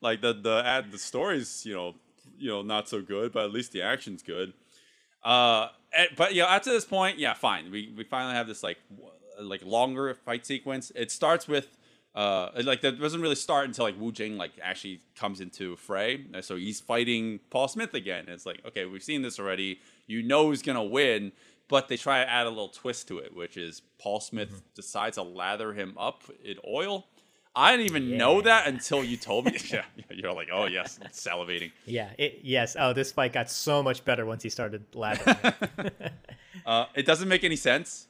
like the the ad the story's you know you know not so good, but at least the action's good. Uh, and- but yeah, up to this point, yeah, fine. We we finally have this like w- like longer fight sequence. It starts with uh like that doesn't really start until like Wu Jing like actually comes into fray. So he's fighting Paul Smith again. And it's like okay, we've seen this already. You know who's gonna win. But they try to add a little twist to it, which is Paul Smith decides to lather him up in oil. I didn't even know that until you told me. yeah, you're like, oh yes, salivating. Yeah. It, yes. Oh, this fight got so much better once he started lathering. Uh, it doesn't make any sense.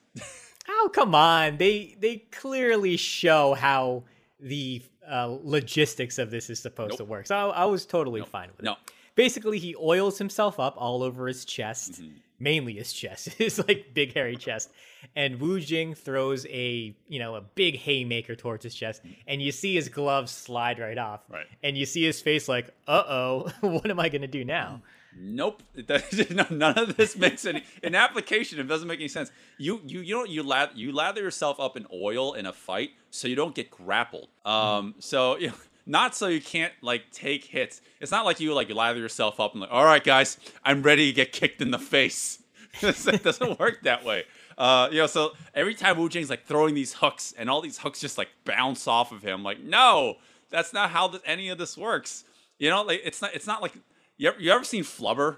Oh come on! They they clearly show how the uh, logistics of this is supposed to work. So I, I was totally fine with No. it. Basically, he oils himself up all over his chest, Mm-hmm. mainly his chest, his like big hairy chest. And Wu Jing throws a you know a big haymaker towards his chest, and you see his gloves slide right off. Right. And you see his face like, uh oh, what am I gonna do now? Nope. It does, no, none of this makes any. In application, it doesn't make any sense. You you you don't you lather you lather yourself up in oil in a fight so you don't get grappled. Um. So you know, not so you can't like take hits. It's not like you like lather yourself up and like, all right, guys, I'm ready to get kicked in the face. it doesn't work that way. Uh, you know, so every time Wu Jing's like throwing these hooks, and all these hooks just like bounce off of him. Like, no, that's not how th- any of this works. You know, like it's not. It's not like you ever, you ever seen Flubber?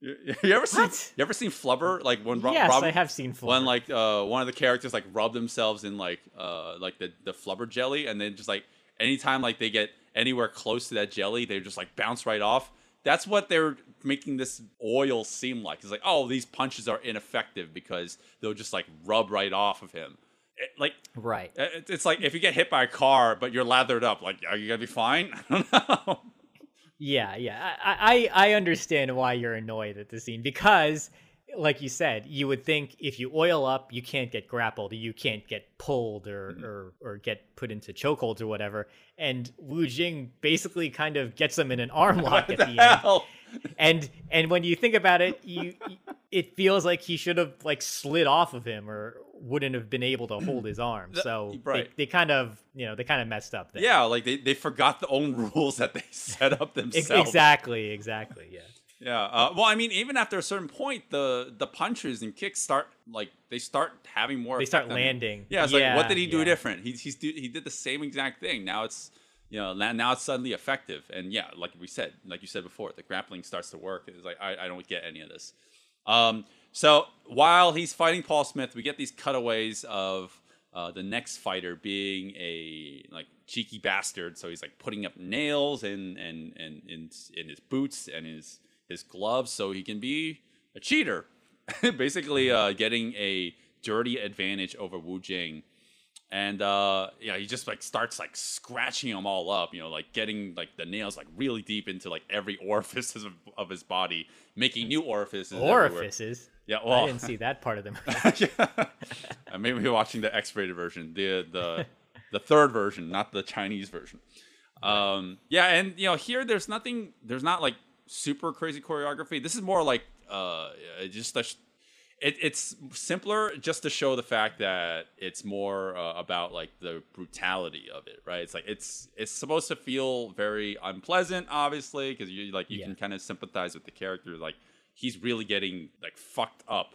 You, you ever seen What? you ever seen Flubber? Like when Ro- yes, Robin, I have seen. when like uh, one of the characters like rub themselves in like uh, like the the Flubber jelly, and then just like anytime like they get anywhere close to that jelly, they just like bounce right off. That's what they're making this oil seem like. It's like, oh, these punches are ineffective because they'll just like rub right off of him. It- like right. it- it's like if you get hit by a car, but you're lathered up, like are you gonna be fine? I don't know. Yeah, yeah. I, I I understand why you're annoyed at the scene because, like you said, you would think if you oil up, you can't get grappled, you can't get pulled or Mm-hmm. or, or get put into chokeholds or whatever. And Wu Jing basically kind of gets him in an arm lock at the end. Hell. And and when you think about it, you it feels like he should have like slid off of him or wouldn't have been able to hold his arm. So right. they, they kind of you know they kind of messed up there. Yeah, like they, they forgot the own rules that they set up themselves. exactly, exactly. Yeah. Yeah. Uh, well, I mean, even after a certain point, the the punches and kicks start like they start having more. They start on him. landing. Yeah. It's like, what did he do yeah. different? He he's do, he did the same exact thing. Now it's you know now, now it's suddenly effective. And yeah, like we said, like you said before, the grappling starts to work. It's like I, I don't get any of this. Um. So while he's fighting Paul Smith, we get these cutaways of. Uh, the next fighter being a like cheeky bastard, so he's like putting up nails and and and in in his boots and his his gloves, so he can be a cheater, basically uh, getting a dirty advantage over Wu Jing. and uh, yeah, he just like starts like scratching them all up. You know, like getting like the nails like really deep into like every orifice of, of his body, making new orifices. everywhere. Orifices. Yeah, I didn't see that part of them. uh, maybe we're watching the X-rated version, the the the third version, not the Chinese version. Um, yeah, and you know, here there's nothing, there's not like super crazy choreography. This is more like uh, just a, it, it's simpler just to show the fact that it's more uh, about like the brutality of it, right? It's like it's it's supposed to feel very unpleasant, obviously, because you like you Yeah. can kind of sympathize with the character, like he's really getting like fucked up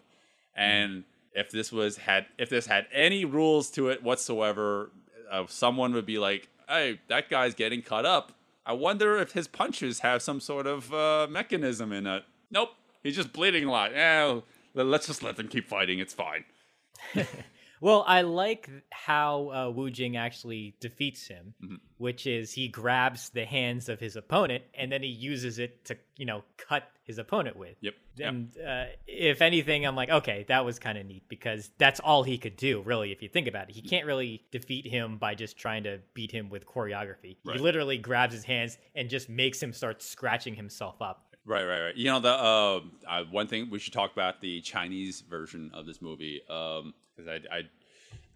and if this was had if this had any rules to it whatsoever uh, someone would be like hey that guy's getting cut up i wonder if his punches have some sort of uh, mechanism in it. Nope. He's just bleeding a lot. Yeah let's just let them keep fighting. It's fine Well, I like how uh, Wu Jing actually defeats him, Mm-hmm. which is he grabs the hands of his opponent and then he uses it to, you know, cut his opponent with. Yep. And uh, if anything, I'm like, okay, that was kind of neat because that's all he could do, really, if you think about it. He can't really defeat him by just trying to beat him with choreography. Right. He literally grabs his hands and just makes him start scratching himself up. Right, right, right. You know, the uh, uh, one thing we should talk about the Chinese version of this movie, because I, I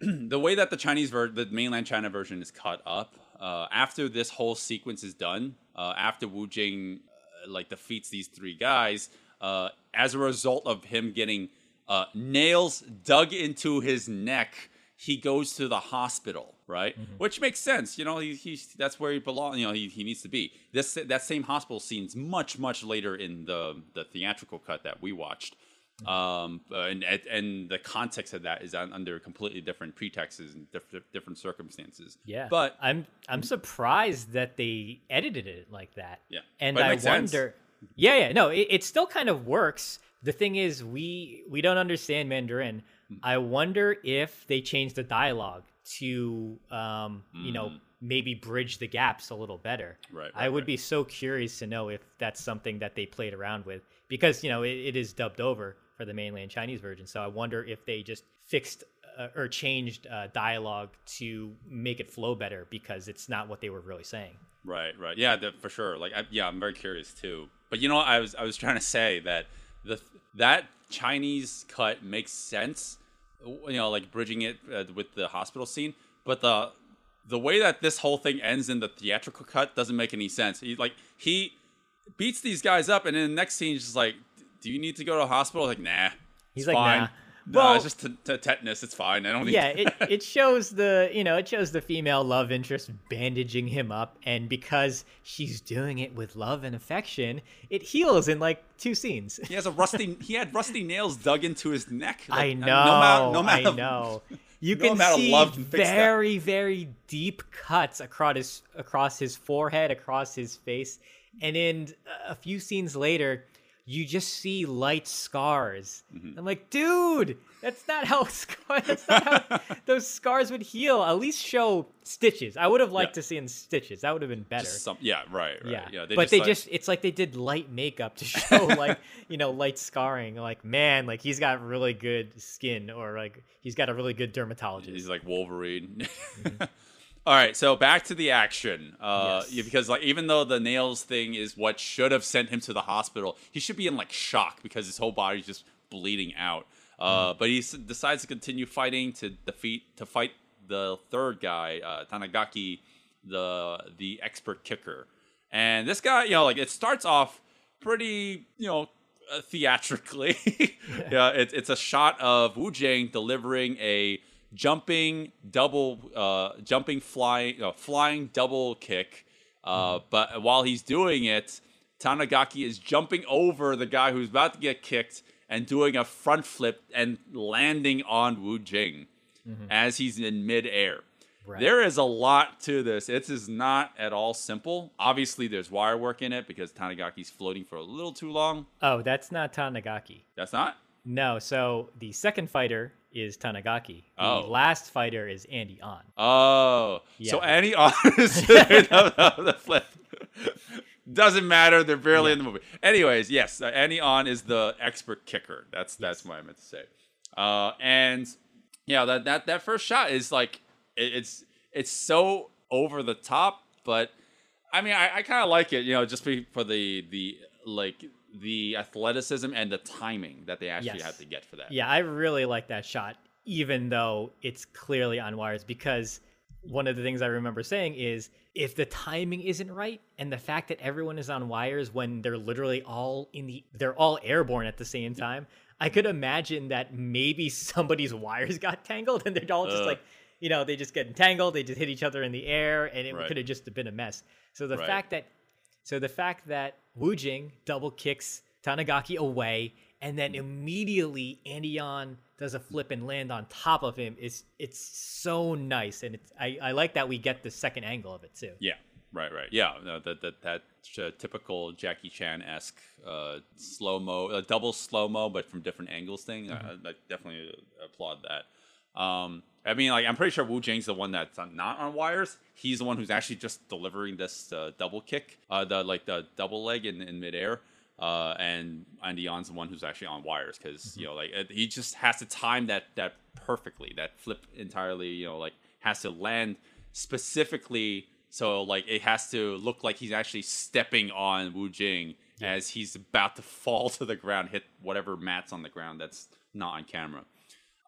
the way that the Chinese ver- the mainland China version is cut up uh, after this whole sequence is done, uh, after Wu Jing uh, like defeats these three guys, uh, as a result of him getting uh, nails dug into his neck. He goes to the hospital, right? Which makes sense. You know, he, he's that's where he belongs. You know, he, he needs to be. This that same hospital scene's much much later in the the theatrical cut that we watched um and and the context of that is under completely different pretexts and different different circumstances Yeah, but I'm I'm surprised that they edited it like that. Yeah, and I makes sense. wonder. Yeah, yeah, no, it, it still kind of works. The thing is, we we don't understand Mandarin. Hmm. I wonder if they change the dialogue to, um, you know, maybe bridge the gaps a little better. Hmm. Right, I would right. be so curious to know if that's something that they played around with because you know it, it is dubbed over for the mainland Chinese version. So I wonder if they just fixed uh, or changed uh, dialogue to make it flow better because it's not what they were really saying. right right. Yeah that, for sure. Like I, yeah i'm very curious too. But you know i was i was trying to say that the that chinese cut makes sense you know like bridging it uh, with the hospital scene. But the the way that this whole thing ends in the theatrical cut doesn't make any sense. He like he beats these guys up and then the next scene he's just like do you need to go to a hospital like nah He's like, fine. nah. No, Well- it's just t- t- tetanus. It's fine. I don't need. yeah, it, it shows the you know it shows the female love interest bandaging him up, and because she's doing it with love and affection, it heals in like two scenes. He has a rusty. he had rusty nails dug into his neck. I know, No amount. No amount I know. You no can see love can very, very deep cuts across his across his forehead, across his face, and in a few scenes later, you just see light scars. Mm-hmm. I'm like, dude, that's not how scar- that's not how those scars would heal. At least show stitches. I would have liked Yeah. to see in stitches. That would have been better. Some, yeah, right, right. Yeah, Yeah, but they like- just it's like they did light makeup to show like you know light scarring. Like man, like he's got really good skin, or like he's got a really good dermatologist. He's like Wolverine. All right, so back to the action. Uh. Yes. yeah, because like even though the nails thing is what should have sent him to the hospital, he should be in like shock because his whole body's just bleeding out. Uh, Mm-hmm. But he decides to continue fighting to defeat to fight the third guy, uh, Tanigaki, the the expert kicker. And this guy, you know, like it starts off pretty, you know, uh, theatrically. yeah, it's it's a shot of Wu Jing delivering a jumping double, uh, jumping flying, uh, flying double kick. Uh, But while he's doing it, Tanigaki is jumping over the guy who's about to get kicked and doing a front flip and landing on Wu Jing as he's in midair. Right. There is a lot to this. It is not at all simple. Obviously, there's wire work in it because Tanigaki's floating for a little too long. Oh, that's not Tanigaki. That's not. No, so the second fighter is Tanigaki. The Oh. last fighter is Andy On. Oh, yeah. so Yeah. Andy On is the, flip. Doesn't matter. They're barely in the movie. Anyways, yes, uh, Andy On is the expert kicker. That's that's what I meant to say. Uh, and yeah, that that that first shot is like it, it's it's so over the top, but I mean, I, I kind of like it, you know, just for the the like the athleticism and the timing that they actually Yes. have to get for that. Yeah, I really like that shot, even though it's clearly on wires, because one of the things I remember saying is if the timing isn't right and the fact that everyone is on wires when they're literally all in the they're all airborne at the same time, I could imagine that maybe somebody's wires got tangled and they're all just Ugh. like you know, they just get entangled, they just hit each other in the air, and it Right. could have just been a mess. So the Right. fact that so the fact that Wu Jing double kicks Tanigaki away, and then immediately Andy On does a flip and land on top of him is it's so nice, and it's I, I like that we get the second angle of it too. Yeah, right, right. Yeah, no, that that that uh, typical Jackie Chan esque uh, slow mo, uh, double slow mo, but from different angles thing. Mm-hmm. I, I definitely applaud that. Um, I mean, like I'm pretty sure Wu Jing's the one that's not on wires. He's the one who's actually just delivering this uh, double kick, uh, the like the double leg in, in midair. Uh, and and Dion's the one who's actually on wires because Mm-hmm. you know like it, he just has to time that that perfectly. That flip entirely, you know, like has to land specifically so like it has to look like he's actually stepping on Wu Jing as he's about to fall to the ground, hit whatever mats on the ground that's not on camera.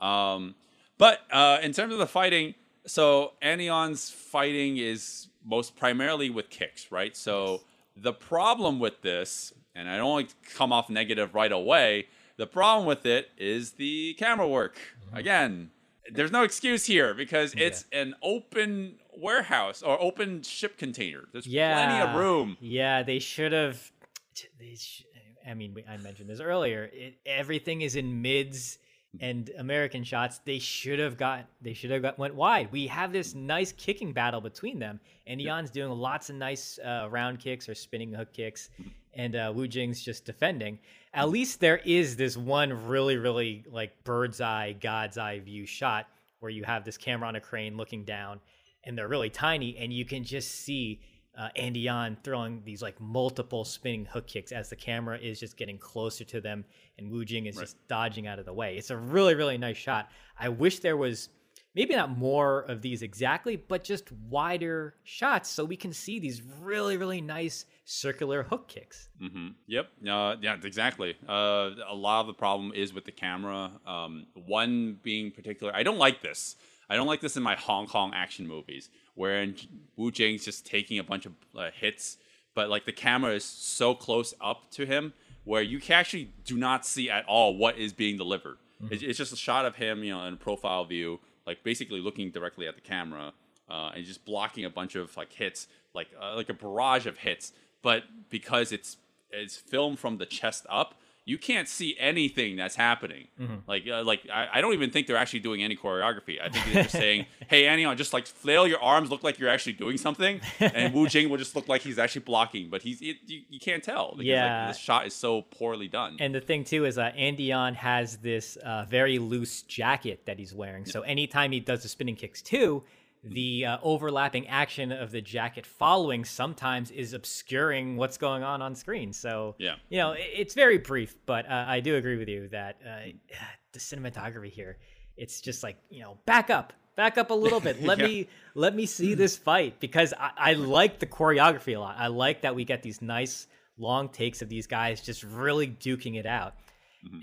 Um, but uh, in terms of the fighting, so Andy On's fighting is most primarily with kicks, right? So the problem with this, and I don't like to come off negative right away, the problem with it is the camera work. Again, there's no excuse here because it's an open warehouse or open ship container. There's Yeah, plenty of room. Yeah, they should have. They sh- I mean, I mentioned this earlier. It, everything is in mids and American shots. They should have got. They should have got went wide. We have this nice kicking battle between them, and Eon's doing lots of nice uh, round kicks or spinning hook kicks, and uh, Wu Jing's just defending. At least there is this one really, really like bird's eye, God's eye view shot where you have this camera on a crane looking down, and they're really tiny, and you can just see uh, Andy On throwing these like multiple spinning hook kicks as the camera is just getting closer to them, and Wu Jing is just dodging out of the way. It's a really, really nice shot. I wish there was maybe not more of these exactly, but just wider shots so we can see these really, really nice circular hook kicks. hmm Yep. Uh, yeah, exactly. Uh, a lot of the problem is with the camera. Um, one being particular, I don't like this. I don't like this in my Hong Kong action movies, wherein Wu Jing's just taking a bunch of uh, hits, but like the camera is so close up to him where you actually do not see at all what is being delivered. It's, it's just a shot of him, you know, in a profile view, like basically looking directly at the camera uh, and just blocking a bunch of like hits, like uh, like a barrage of hits. But because it's it's filmed from the chest up, you can't see anything that's happening. Like uh, like I, I don't even think they're actually doing any choreography. I think they're just saying, "Hey, Annie, just like flail your arms, look like you're actually doing something," and Wu Jing will just look like he's actually blocking, but he's it, you, you can't tell because Yeah. like, this shot is so poorly done. And the thing too is that Andy On has this uh, very loose jacket that he's wearing. So anytime he does the spinning kicks too, the uh, overlapping action of the jacket following sometimes is obscuring what's going on on screen. So Yeah. you know, it- it's very brief, but uh, I do agree with you that uh, the cinematography here, it's just like you know, back up, back up a little bit. Let Yeah. me let me see this fight because I, I like the choreography a lot. I like that we get these nice long takes of these guys just really duking it out.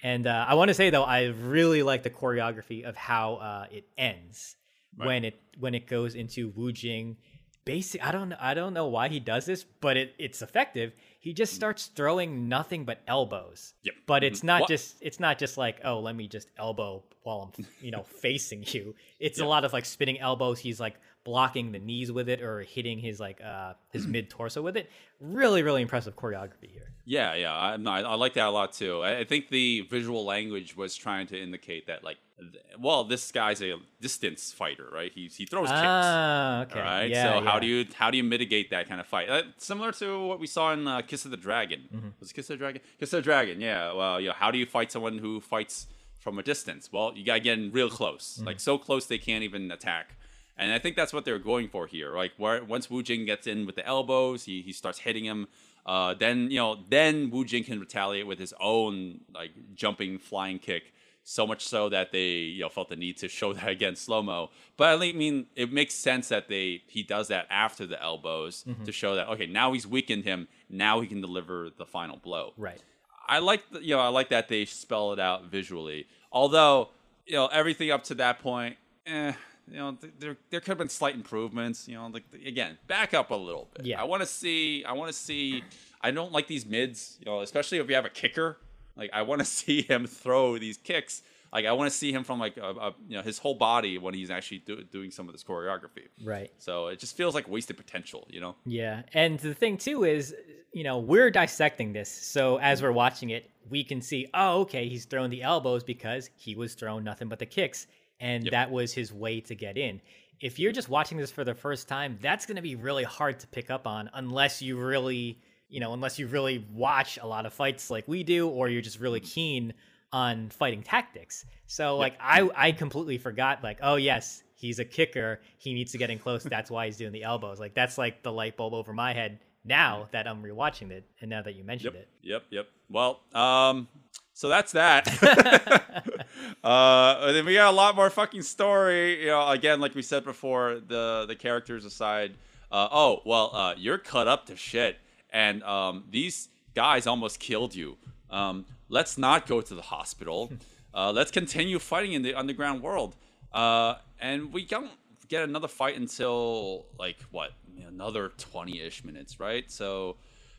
And uh, I want to say though, I really like the choreography of how uh, it ends when it when it goes into Wu Jing. Basic, I don't know, I don't know why he does this, but it, it's effective. He just mm. starts throwing nothing but elbows. Yep. But it's mm-hmm. not What- just it's not just like oh let me just elbow while I'm you know facing you. It's a lot of like spinning elbows. He's like blocking the knees with it or hitting his like uh his mid torso with it. Really really impressive choreography here. Yeah, yeah, I, no, I, I like that a lot too. I, I think the visual language was trying to indicate that, like, th- well, this guy's a distance fighter, right? He he throws kicks. Ah okay. Right. Yeah, so how do you how do you mitigate that kind of fight? Uh, similar to what we saw in uh, Kiss of the Dragon. Mm-hmm. Was it Kiss of the Dragon? Kiss of the Dragon. Yeah. Well, you know, how do you fight someone who fights from a distance? Well, you gotta get in real close, Mm-hmm. like so close they can't even attack. And I think that's what they're going for here. Like where once Wu Jing gets in with the elbows, he, he starts hitting him. Uh, then you know, then Wu Jing can retaliate with his own like jumping flying kick so much so that they you know felt the need to show that again slow mo. But I mean, it makes sense that they he does that after the elbows Mm-hmm. to show that okay, now he's weakened him. Now he can deliver the final blow. Right. I like the, you know I like that they spell it out visually. Although you know everything up to that point, eh, you know th- there there could have been slight improvements. You know, like again, back up a little bit. Yeah. I want to see. I want to see. I don't like these mids. You know, especially if you have a kicker. Like I want to see him throw these kicks. Like I want to see him from like a, a, you know his whole body when he's actually do, doing some of this choreography. Right. So it just feels like wasted potential. You know. Yeah, and the thing too is, you know, we're dissecting this, so as we're watching it, we can see, oh, okay, he's throwing the elbows because he was throwing nothing but the kicks, and that was his way to get in. If you're just watching this for the first time, that's going to be really hard to pick up on unless you really, you know, unless you really watch a lot of fights like we do, or you're just really keen on fighting tactics. So like I I completely forgot like oh yes he's a kicker he needs to get in close that's why he's doing the elbows like that's like the light bulb over my head now that I'm rewatching it and now that you mentioned Yep. it. Yep. Yep. Well, um, so that's that. uh, and then we got a lot more fucking story. You know, again, like we said before, the the characters aside. Uh, oh well, uh, you're cut up to shit, and um, these guys almost killed you. Um, let's not go to the hospital. Uh, let's continue fighting in the underground world. Uh, and we don't get another fight until like what another 20-ish minutes right so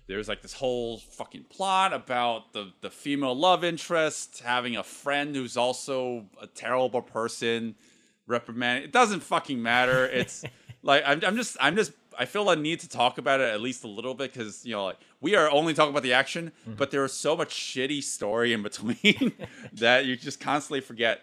there's like this whole fucking plot about the the female love interest having a friend who's also a terrible person reprimand it doesn't fucking matter. It's like I'm, I'm just i'm just i feel a need to talk about it at least a little bit because you know like we are only talking about the action mm-hmm. but there is so much shitty story in between that you just constantly forget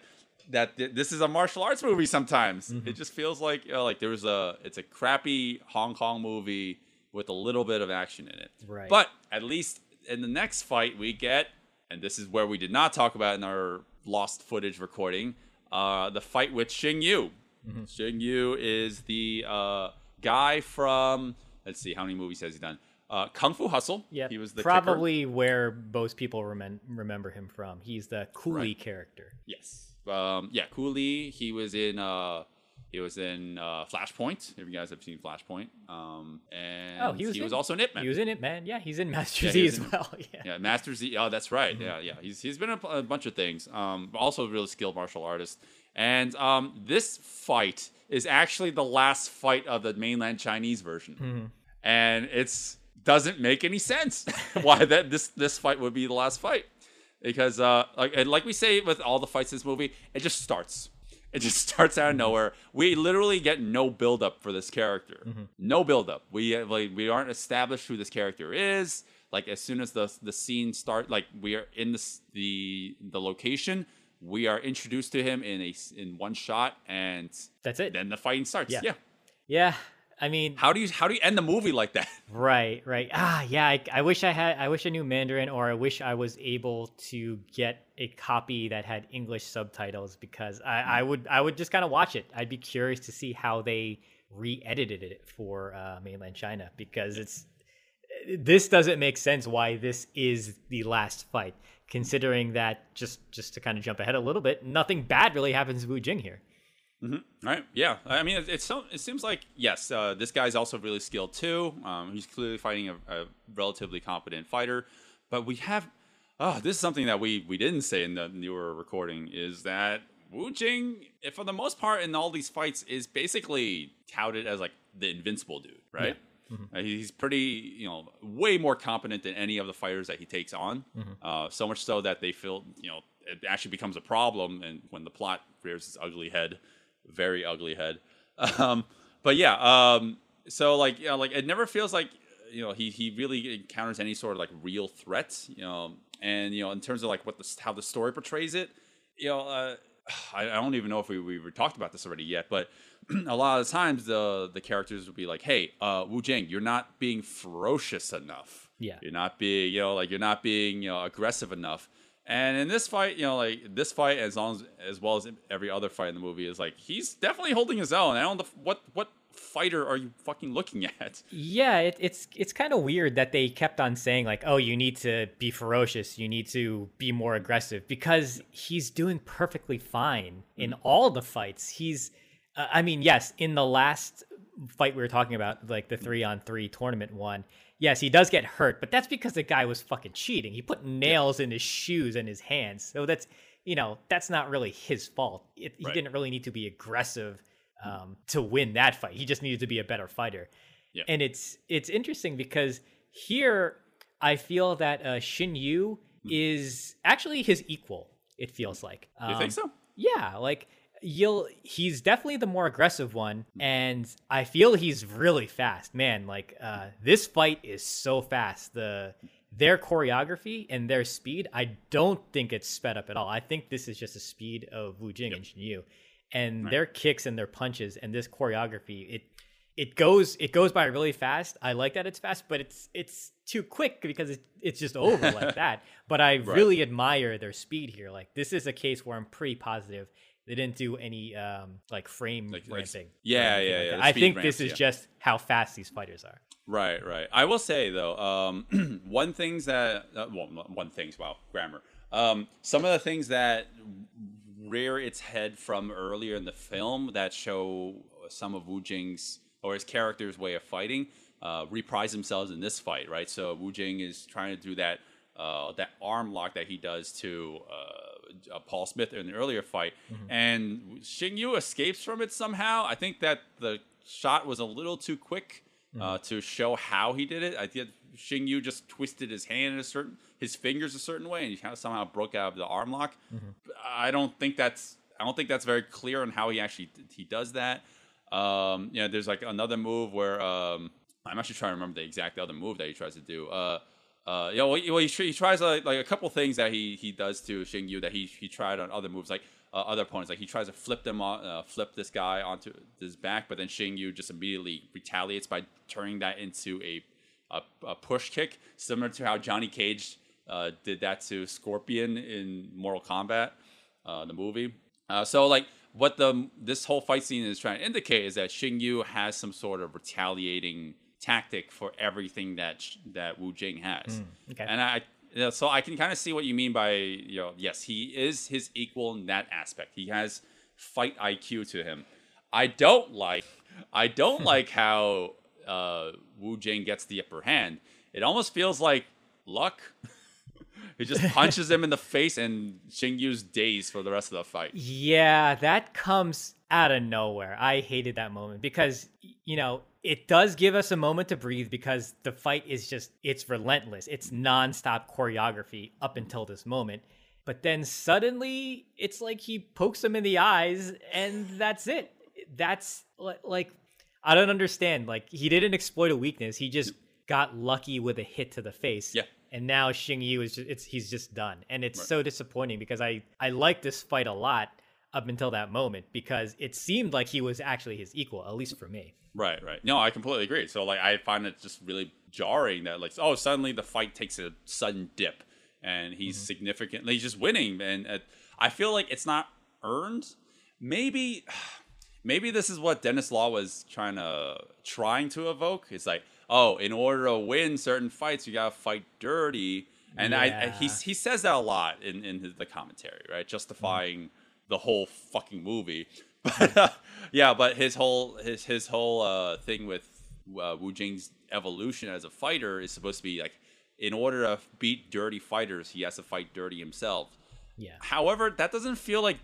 that th- this is a martial arts movie sometimes. Mm-hmm. It just feels like you know, like there's a it's a crappy hong kong movie with a little bit of action in it Right. but at least in the next fight we get and this is where we did not talk about in our lost footage recording uh, the fight with Xing Yu. Xing Yu is the uh, guy from let's see how many movies has he done uh, Kung Fu Hustle Yeah, he was the kicker. probably where most people remem- remember him from. He's the coolie Right. character. Yes. Um, yeah, Cooley. He was in. Uh, he was in uh, Flashpoint. If you guys have seen Flashpoint. Um, and Oh, he was in- also in Ip Man. He was in it, man. Yeah, he's in Master Yeah, Z as in- well. Yeah. Yeah, Master Z. Oh, that's right. Mm-hmm. Yeah, yeah. He's he's been in a, a bunch of things. Um, also a really skilled martial artist. And um, this fight is actually the last fight of the mainland Chinese version, Mm-hmm. and it's doesn't make any sense why that this this fight would be the last fight because uh like and like we say with all the fights in this movie, it just starts. It just starts out of nowhere. We literally get no build up for this character. Mm-hmm. No build up. We like we aren't established who this character is. Like as soon as the the scene start, like we are in this the the location, we are introduced to him in a in one shot, and That's it. then the fighting starts. Yeah. yeah. Yeah. I mean, How do you how do you end the movie like that? Right, right. Ah, yeah. I, I wish I had. I wish I knew Mandarin, or I wish I was able to get a copy that had English subtitles because I, I would. I would just kind of watch it. I'd be curious to see how they re-edited it for uh, mainland China because it's. This doesn't make sense. Why this is the last fight, considering that just just to kind of jump ahead a little bit, nothing bad really happens to Wu Jing here. Right. Yeah. I mean, it, it's so. It seems like yes, uh, this guy's also really skilled too. Um, he's clearly fighting a, a relatively competent fighter, but we have. Oh, this is something that we we didn't say in the newer recording is that Wu Jing, for the most part in all these fights, is basically touted as like the invincible dude, right? Uh, he's pretty, you know, way more competent than any of the fighters that he takes on. Uh, so much so that they feel, you know, it actually becomes a problem, and when the plot rears its ugly head, very ugly head. Um, but yeah, um, so like, you know, like it never feels like you know he he really encounters any sort of like real threats, you know, and you know in terms of like what the how the story portrays it, you know. Uh, I, I don't even know if we, we talked about this already yet, but a lot of the times the the characters would be like, "Hey, uh, Wu Jing, you're not being ferocious enough. Yeah. you're not being, you know, like you're not being, you know, aggressive enough." And in this fight, you know, like this fight, as long as as well as every other fight in the movie, is like he's definitely holding his own. I don't know what what fighter are you fucking looking at? Yeah, it, it's it's kind of weird that they kept on saying like, "Oh, you need to be ferocious. You need to be more aggressive," because he's doing perfectly fine in all the fights. He's, uh, I mean, yes, in the last fight we were talking about, like the three on three tournament one, yes, he does get hurt, but that's because the guy was fucking cheating. He put nails in his shoes and his hands, so that's you know that's not really his fault. It, he Right. didn't really need to be aggressive um, to win that fight. He just needed to be a better fighter. Yeah. And it's it's interesting because here I feel that uh, Xing Yu is actually his equal. It feels like. Hmm. You Um, think so? Yeah, like you'll he's definitely the more aggressive one and I feel he's really fast. Man, like uh this fight is so fast. The their choreography and their speed, I don't think it's sped up at all. I think this is just the speed of Wu Jing and Xing Yu. And their kicks and their punches and this choreography, it it goes it goes by really fast. I like that it's fast, but it's it's too quick because it's it's just over like that. But I really admire their speed here. Like this is a case where I'm pretty positive they didn't do any um like frame Like- like- ramping. or yeah, yeah, like yeah, the I think ramps, this is yeah. just how fast these fighters are. Right, right. I will say though, um, one things that uh, well, one things. Wow, grammar. Um, some of the things that rear its head from earlier in the film that show some of Wu Jing's or his character's way of fighting uh, reprise themselves in this fight, right? So Wu Jing is trying to do that uh, that arm lock that he does to uh, uh, Paul Smith in the earlier fight, and Xing Yu escapes from it somehow. I think that the shot was a little too quick uh, to show how he did it. I think Xing Yu just twisted his hand in a certain, his fingers a certain way, and he kind of somehow broke out of the arm lock. I don't think that's, I don't think that's very clear on how he actually he does that. Um, you know, there's like another move where um, I'm actually trying to remember the exact other move that he tries to do. Uh, uh, well, he, well, he, he tries like, like a couple things that he he does to Xing Yu that he he tried on other moves, like uh, other opponents. Like he tries to flip them on, uh, flip this guy onto his back, but then Xing Yu just immediately retaliates by turning that into a a, a push kick, similar to how Johnny Cage uh, did that to Scorpion in Mortal Kombat, uh, the movie. Uh, so like what the this whole fight scene is trying to indicate is that Xing Yu has some sort of retaliating tactic for everything that sh- that Wu Jing has. okay. And I you know, so I can kind of see what you mean by you know yes he is his equal in that aspect. He has fight IQ to him. I don't like I don't like how uh, Wu Jing gets the upper hand. It almost feels like luck. he just punches him in the face and Xing Yu's dazed for the rest of the fight. Yeah, that comes out of nowhere. I hated that moment because you know, it does give us a moment to breathe because the fight is just it's relentless. It's nonstop choreography up until this moment. But then suddenly it's like he pokes him in the eyes and that's it. That's like I don't understand. Like he didn't exploit a weakness. He just got lucky with a hit to the face. Yeah. And now Xing Yu is just it's he's just done. And it's so disappointing because I I like this fight a lot up until that moment because it seemed like he was actually his equal, at least for me. Right, right. No, I completely agree. So like I find it just really jarring that like oh suddenly the fight takes a sudden dip and he's significantly just winning and uh, I feel like it's not earned. Maybe maybe this is what Dennis Law was trying to trying to evoke. It's like oh in order to win certain fights you gotta fight dirty. And I, I he he says that a lot in in his, the commentary, right? Justifying the whole fucking movie. But uh, yeah, but his whole his his whole uh, thing with uh, Wu Jing's evolution as a fighter is supposed to be like, in order to beat dirty fighters, he has to fight dirty himself. Yeah. However, that doesn't feel like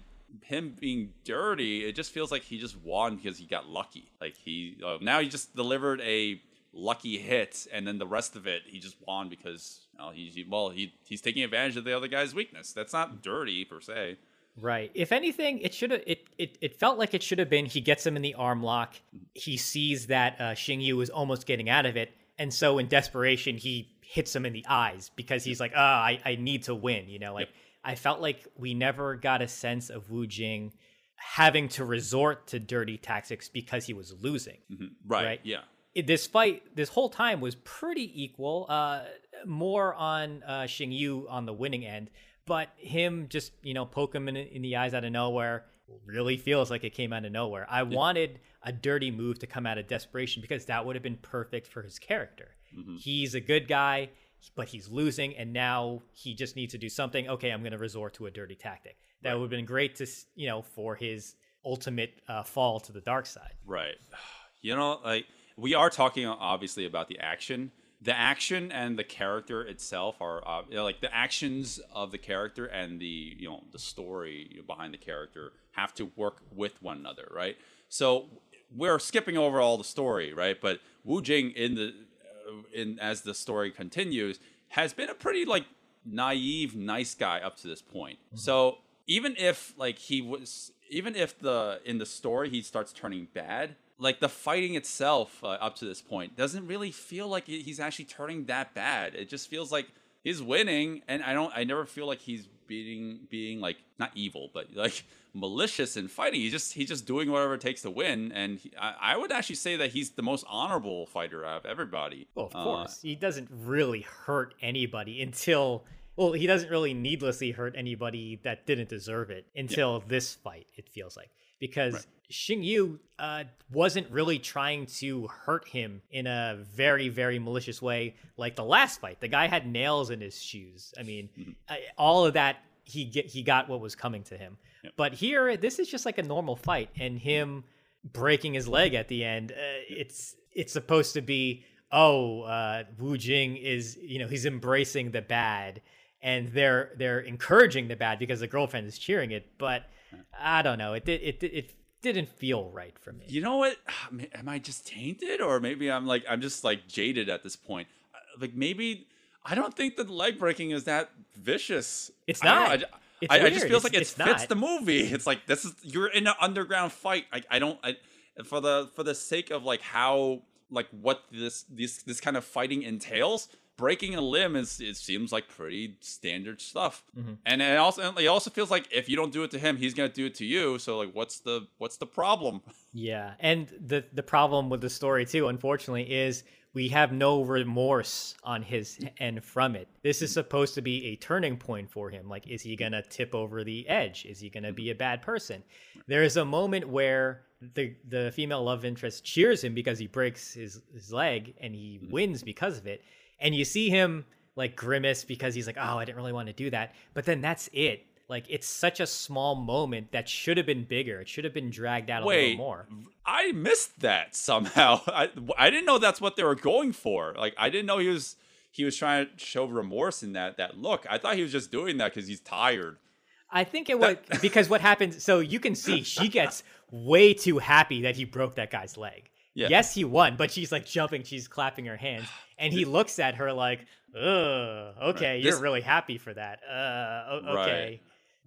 him being dirty. It just feels like he just won because he got lucky. Like he uh, now he just delivered a lucky hit, and then the rest of it he just won because know, he's well he he's taking advantage of the other guy's weakness. That's not dirty per se. Right. If anything, it should have it, it it felt like it should have been he gets him in the arm lock. He sees that uh, Xing Yu is almost getting out of it, and so in desperation he hits him in the eyes because he's like, ah, I, I need to win. You know, like I felt like we never got a sense of Wu Jing having to resort to dirty tactics because he was losing. Right. Right. Yeah. this fight this whole time was pretty equal uh more on uh Xing Yu on the winning end but him just you know poke him in, in the eyes out of nowhere really feels like it came out of nowhere. I wanted a dirty move to come out of desperation because that would have been perfect for his character. He's a good guy, but he's losing, and now he just needs to do something. Okay, I'm going to resort to a dirty tactic. That would have been great to, you know, for his ultimate uh, fall to the dark side. Right. You know, like we are talking obviously about the action. The action and the character itself are uh, you know, like the actions of the character and the you know the story behind the character have to work with one another, right? So we're skipping over all the story, right? But Wu Jing in the uh, in as the story continues has been a pretty like naive, nice guy up to this point. So even if like he was, even if the in the story he starts turning bad, like the fighting itself uh, up to this point doesn't really feel like he's actually turning that bad. It just feels like he's winning, and I don't, I never feel like he's being being like not evil, but like malicious in fighting. He's just he's just doing whatever it takes to win, and he, I, I would actually say that he's the most honorable fighter out of everybody. Well, of Uh, course, he doesn't really hurt anybody until. Well, he doesn't really needlessly hurt anybody that didn't deserve it until this fight. It feels like because Xing Yu uh, wasn't really trying to hurt him in a very, very malicious way like the last fight. The guy had nails in his shoes. I mean, Mm-hmm. I, all of that he get he got what was coming to him. But here, this is just like a normal fight, and him breaking his leg at the end. Uh, it's it's supposed to be oh uh, Wu Jing is you know he's embracing the bad, and they're they're encouraging the bad because the girlfriend is cheering it. But I don't know. It did it did- it didn't feel right for me. You know what? Am I just tainted, or maybe I'm like I'm just like jaded at this point? Uh, Like maybe I don't think that leg breaking is that vicious. It's I don't know, not. I It's I, I just feels like it it's fits not. the movie. It's like this is you're in an underground fight. Like I don't I, for the for the sake of like how like what this this this kind of fighting entails. Breaking a limb is it seems like pretty standard stuff, Mm-hmm. and it also it also feels like if you don't do it to him, he's gonna do it to you. So like, what's the what's the problem? Yeah, and the the problem with the story too, unfortunately, is we have no remorse on his end from it. This is supposed to be a turning point for him. Like, is he gonna tip over the edge? Is he gonna be a bad person? There is a moment where the the female love interest cheers him because he breaks his his leg and he wins because of it, and you see him like grimace because he's like, oh, I didn't really want to do that. But then that's it. Like it's such a small moment that should have been bigger. It should have been dragged out a Wait, little more. I missed that somehow. I I didn't know that's what they were going for. Like I didn't know he was he was trying to show remorse in that that look. I thought he was just doing that because he's tired. I think it was because what happens. So you can see she gets way too happy that he broke that guy's leg. Yeah. Yes, he won, but she's like jumping, she's clapping her hands, and he looks at her like, "Ugh, okay, you're This- really happy for that." Uh, o- Right. okay.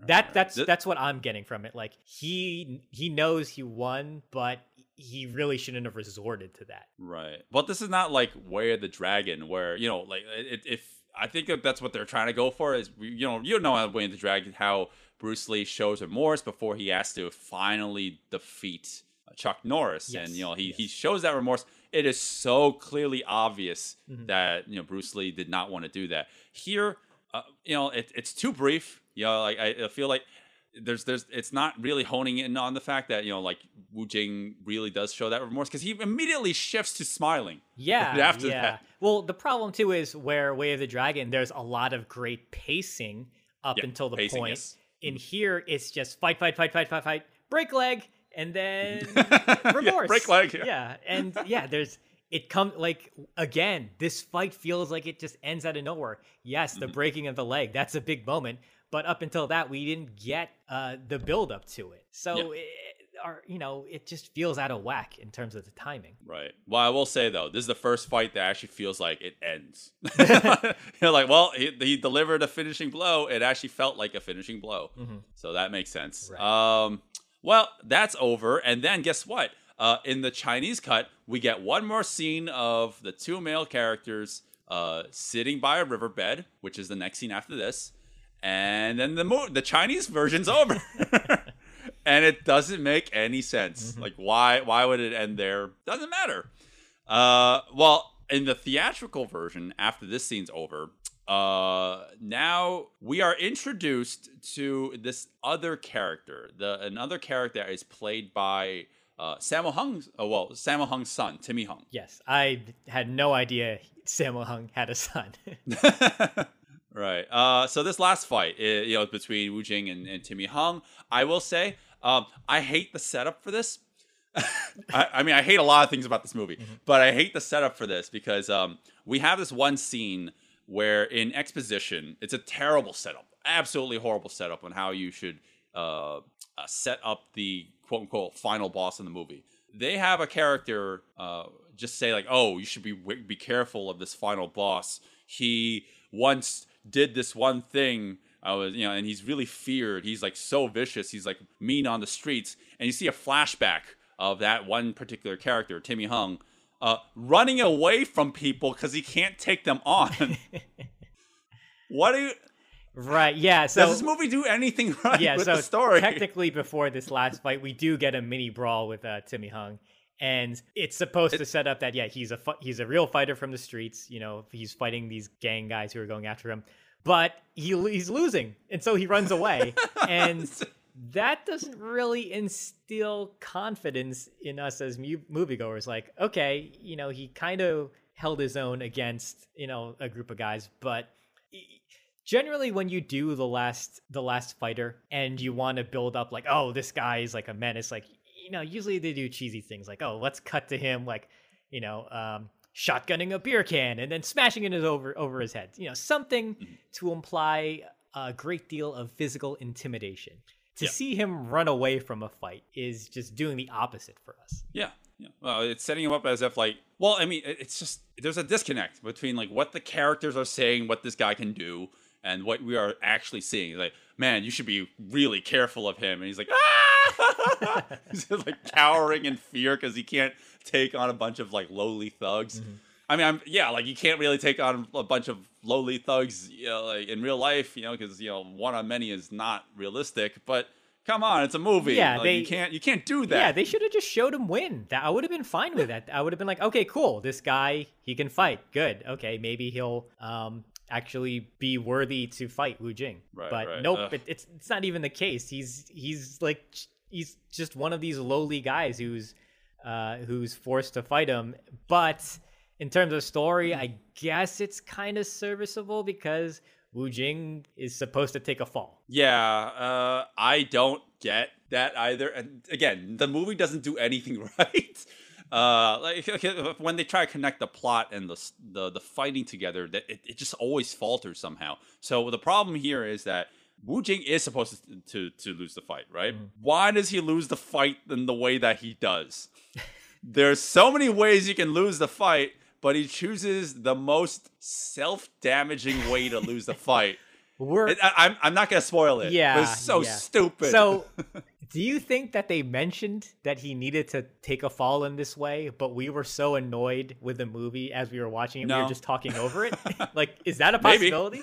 That that's that's what I'm getting from it. Like he he knows he won, but he really shouldn't have resorted to that. Right. But this is not like Way of the Dragon, where you know, like it, if I think that's what they're trying to go for is you know you know how Way of the Dragon how Bruce Lee shows remorse before he has to finally defeat Chuck Norris, and you know he yes. he shows that remorse. It is so clearly obvious Mm-hmm. that you know Bruce Lee did not want to do that. Here, uh, you know, it, it's too brief. You know, like I, I feel like there's there's it's not really honing in on the fact that you know like Wu Jing really does show that remorse because he immediately shifts to smiling. Yeah, after yeah. that. Well, the problem too is where Way of the Dragon, there's a lot of great pacing up Yeah, until the pacing, point. yes. In here, it's just fight, fight, fight, fight, fight, fight, break leg, and then remorse. break leg, yeah. Yeah, and yeah, there's it come like again. This fight feels like it just ends out of nowhere. Yes, Mm-hmm. the breaking of the leg, that's a big moment. But up until that, we didn't get uh, the build up to it. So, Yeah. it, or you know, it just feels out of whack in terms of the timing. Right. Well, I will say though, this is the first fight that actually feels like it ends. You're like, well, he, he delivered a finishing blow. It actually felt like a finishing blow. So that makes sense. Right. Um, well, that's over. And then guess what? Uh, in the Chinese cut, we get one more scene of the two male characters uh, sitting by a riverbed, which is the next scene after this. And then the mo- the Chinese version's over. and it doesn't make any sense. Like why why would it end there? Doesn't matter. Uh, well, in the theatrical version, after this scene's over, uh, now we are introduced to this other character. The another character is played by uh, Sammo Hung. Oh, well, Sammo Hung's son, Timmy Hung. Yes, I had no idea Sammo Hung had a son. Right. Uh, so this last fight, i- you know, between Wu Jing and, and Timmy Hung, I will say, um, I hate the setup for this. I, I mean, I hate a lot of things about this movie, but I hate the setup for this because um, we have this one scene where in exposition, it's a terrible setup, absolutely horrible setup on how you should uh, uh, set up the quote unquote final boss in the movie. They have a character uh, just say like, "Oh, you should be be careful of this final boss. He once did this one thing." I was, you know, and he's really feared. He's like so vicious. He's like mean on the streets. And you see a flashback of that one particular character, Timmy Hung, uh, running away from people because he can't take them on. what do you? right? Yeah. So Does this movie do anything right yeah, with so the story? technically before this last fight, we do get a mini brawl with uh, Timmy Hung, and it's supposed to set up that yeah, he's a fu- he's a real fighter from the streets. You know, he's fighting these gang guys who are going after him, but he he's losing, and so he runs away, and that doesn't really instill confidence in us as mu- moviegoers. Like, okay, you know, he kind of held his own against you know a group of guys, but generally when you do the last the last fighter and you want to build up like oh this guy is like a menace like you know usually they do cheesy things like oh let's cut to him like you know um shotgunning a beer can and then smashing it over over his head you know something to imply a great deal of physical intimidation to Yeah. see him run away from a fight is just doing the opposite for us Yeah, yeah. Well, it's setting him up as if like, well, I mean, it's just there's a disconnect between like what the characters are saying, what this guy can do, and what we are actually seeing. Like, man, you should be really careful of him, and he's like, ah, he's just like cowering in fear because he can't take on a bunch of like lowly thugs. I mean, I'm yeah, like you can't really take on a bunch of lowly thugs, you know, like in real life, you know, because you know one on many is not realistic. But come on, it's a movie. Yeah, Like, they- you can't you can't do that. Yeah, they should have just showed him win. That I would have been fine with that. I would have been like, okay, cool. This guy, he can fight. Good. Okay, maybe he'll um actually be worthy to fight Wu Jing. Right, but right. nope, it, it's it's not even the case. He's he's like he's just one of these lowly guys who's uh who's forced to fight him. But in terms of story, I guess it's kind of serviceable because Wu Jing is supposed to take a fall. Yeah, uh, I don't get that either. And again, the movie doesn't do anything right. Uh, like when they try to connect the plot and the the, the fighting together, that it, it just always falters somehow. So the problem here is that Wu Jing is supposed to to, to lose the fight, right? Why does he lose the fight in the way that he does? There's so many ways you can lose the fight, but he chooses the most self-damaging way to lose the fight. We're It, I, I'm, I'm not gonna spoil it. Yeah, it's so yeah. stupid. So, do you think that they mentioned that he needed to take a fall in this way, but we were so annoyed with the movie as we were watching it, we were just talking over it? like, is that a Maybe. possibility?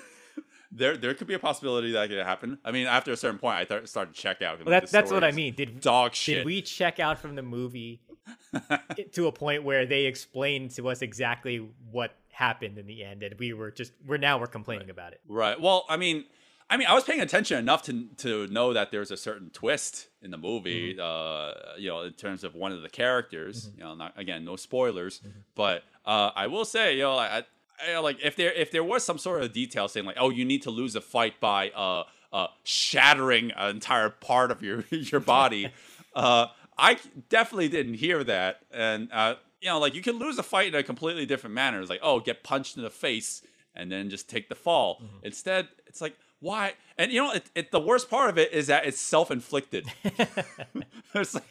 there there could be a possibility that could happen. I mean, after a certain point, I th- started to check out. Well, that, that's what I mean. Did Dog shit. did we check out from the movie to a point where they explained to us exactly what happened in the end, and we were just we're now we're complaining about it. Right. Well, I mean, I mean, I was paying attention enough to to know that there's a certain twist in the movie. Mm-hmm. Uh, you know, in terms of one of the characters. You know, not again, no spoilers, Mm-hmm. but uh, I will say, you know, I, I like if there if there was some sort of detail saying like, oh, you need to lose a fight by uh, uh, shattering an entire part of your your body. uh, I definitely didn't hear that, and uh, you know, like you can lose a fight in a completely different manner. It's like, oh, get punched in the face and then just take the fall. Instead, it's like, why? And you know, it, it, the worst part of it is that it's self inflicted. it's like,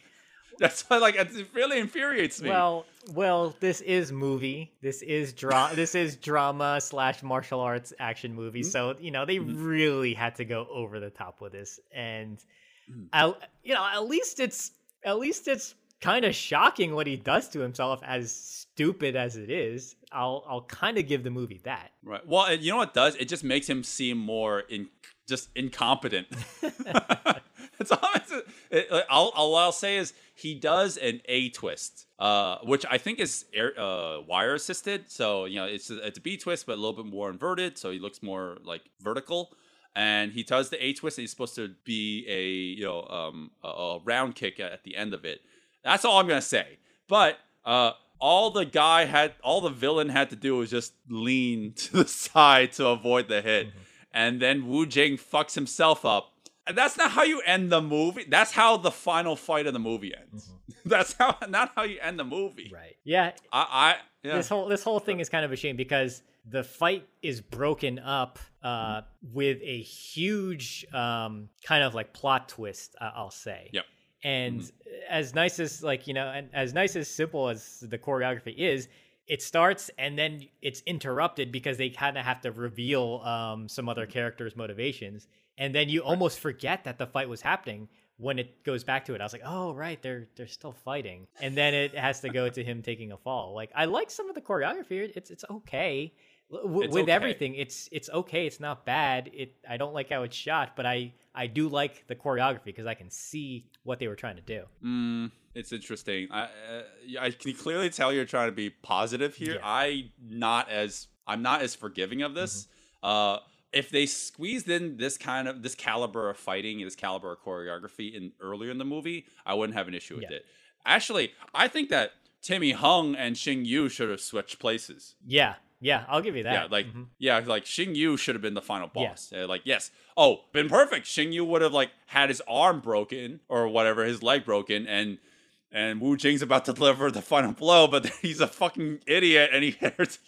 that's why, like, it really infuriates me. Well, well, this is movie. This is dra- This is drama slash martial arts action movie. Mm-hmm. So you know they really had to go over the top with this, and Mm. I, you know, at least it's at least it's kind of shocking what he does to himself, as stupid as it is. I'll I'll kind of give the movie that. Right. Well, you know what it does? It just makes him seem more in just incompetent. It's, it, like, all, all I'll say is he does an A twist, uh, which I think is air, uh, wire assisted. So you know, it's a, it's a B twist, but a little bit more inverted. So he looks more like vertical. And he does the A twist. And he's supposed to be a you know um, a, a round kick at the end of it. That's all I'm gonna say. But uh, all the guy had, all the villain had to do was just lean to the side to avoid the hit, and then Wu Jing fucks himself up. And that's not how you end the movie. That's how the final fight of the movie ends. That's how, not how you end the movie. Right. Yeah. I, I yeah. This whole this whole thing is kind of a shame because the fight is broken up uh, with a huge um, kind of like plot twist. Uh, I'll say. Yep. And as nice as like you know, and as nice as simple as the choreography is, it starts and then it's interrupted because they kind of have to reveal um, some other characters' motivations, and then you almost forget that the fight was happening when it goes back to it. I was like, oh right, they're they're still fighting, and then it has to go to him taking a fall. Like I like some of the choreography; it's it's okay. W- with okay. everything, it's it's okay. It's not bad. It I don't like how it's shot, but I I do like the choreography because I can see what they were trying to do. Mm, it's interesting. I uh, I can clearly tell you're trying to be positive here. Yeah. I not as I'm not as forgiving of this. Uh, if they squeezed in this kind of this caliber of fighting, this caliber of choreography in earlier in the movie, I wouldn't have an issue with Yeah. it. Actually, I think that Timmy Hung and Xing Yu should have switched places. Yeah, yeah, I'll give you that. Yeah, like Mhm. yeah, like Xing Yu should have been the final Yeah. boss. Uh, like yes, oh, been perfect. Xing Yu would have like had his arm broken or whatever, his leg broken, and and Wu Jing's about to deliver the final blow, but he's a fucking idiot and he hurts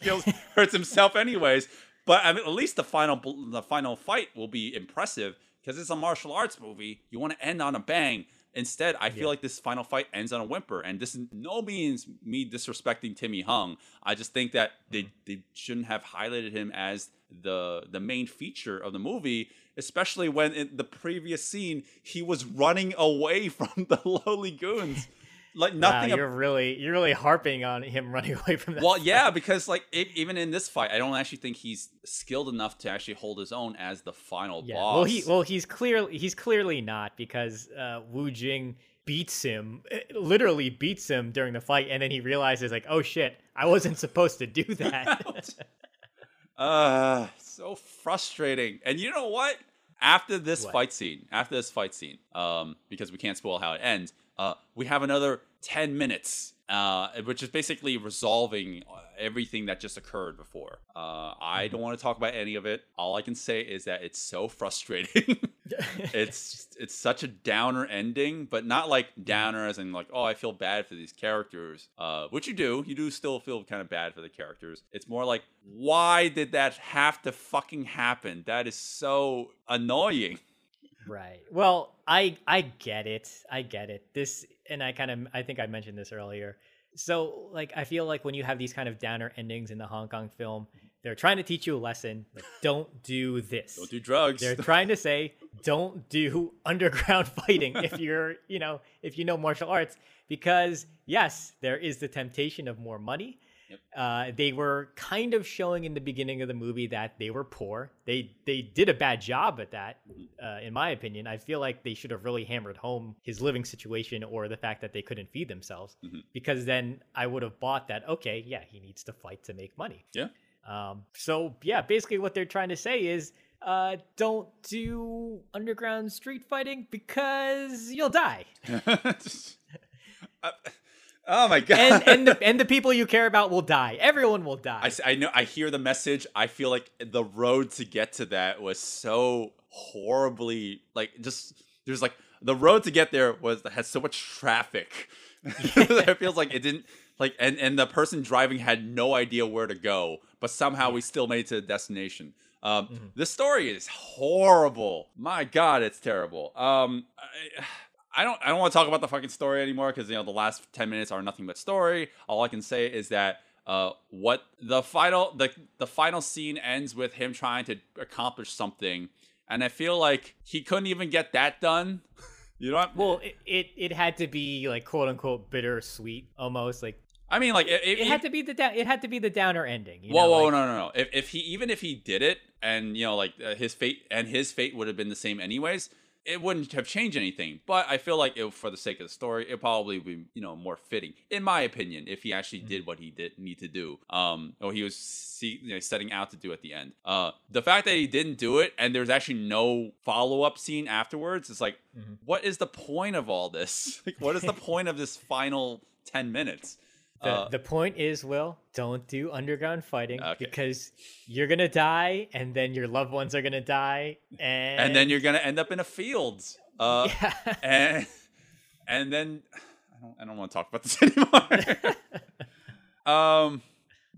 hurts himself anyways. But I mean, at least the final the final fight will be impressive because it's a martial arts movie. You want to end on a bang. Instead, I feel Yeah. like this final fight ends on a whimper, and this is no means me disrespecting Timmy Hung. I just think that they, mm-hmm. they shouldn't have highlighted him as the the main feature of the movie, especially when in the previous scene he was running away from the lowly goons. Like nothing. ab- you're really you're really harping on him running away from that. well, yeah, because like e even in this fight, I don't actually think he's skilled enough to actually hold his own as the final yeah. boss. Well, he well he's clearly he's clearly not because uh, Wu Jing beats him, eh, literally beats him during the fight, and then he realizes like, oh shit, I wasn't supposed to do that. Uh, so frustrating. And you know what? After this What? fight scene, after this fight scene, um, because we can't spoil how it ends, uh, we have another 10 minutes, uh, which is basically resolving uh, everything that just occurred before. Uh, I don't want to talk about any of it. All I can say is that it's so frustrating. it's it's such a downer ending, but not like downer as in like, oh, I feel bad for these characters. Uh, which you do. You do still feel kind of bad for the characters. It's more like, why did that have to fucking happen? That is so annoying. Right. Well, I I get it. I get it. This and I kind of I think I mentioned this earlier. So like I feel like when you have these kind of downer endings in the Hong Kong film, they're trying to teach you a lesson. Like don't do this. Don't do drugs. they're trying to say don't do underground fighting if you're, you know, if you know martial arts because yes, there is the temptation of more money. Uh, they were kind of showing in the beginning of the movie that they were poor. They they did a bad job at that, uh, in my opinion. I feel like they should have really hammered home his living situation or the fact that they couldn't feed themselves, because then I would have bought that. Okay, yeah, he needs to fight to make money. yeah. Um, so yeah, basically what they're trying to say is, uh, don't do underground street fighting because you'll die, Uh, oh my god. and and the and the people you care about will die. Everyone will die. I know I hear the message. I feel like the road to get to that was so horribly like just there's like the road to get there was had so much traffic. it feels like it didn't like and and the person driving had no idea where to go, but somehow we still made it to the destination. Um, The story is horrible. My God, it's terrible. Um, I, I don't I don't want to talk about the fucking story anymore because you know the last ten minutes are nothing but story. All I can say is that uh, what the final the the final scene ends with him trying to accomplish something, and I feel like he couldn't even get that done. You know what? well, it, it it had to be like quote unquote bittersweet almost like I mean, like it, it had to be the down it had to be the downer ending. You Whoa, know, whoa, like- no, no, no! If if he even if he did it, and you know, like uh, his fate and his fate would have been the same anyways. It wouldn't have changed anything. But I feel like it, for the sake of the story, it probably be you know more fitting, in my opinion, if he actually did what he did need to do, um, or he was see, you know, setting out to do at the end. Uh, the fact that he didn't do it and there's actually no follow up scene afterwards, it's like, what is the point of all this? Like, what is the point of this final ten minutes? The, Uh, the point is, Will, don't do underground fighting Okay. because you're gonna die, and then your loved ones are gonna die, and and then you're gonna end up in a field. Uh, yeah. and and then I don't I don't want to talk about this anymore. um,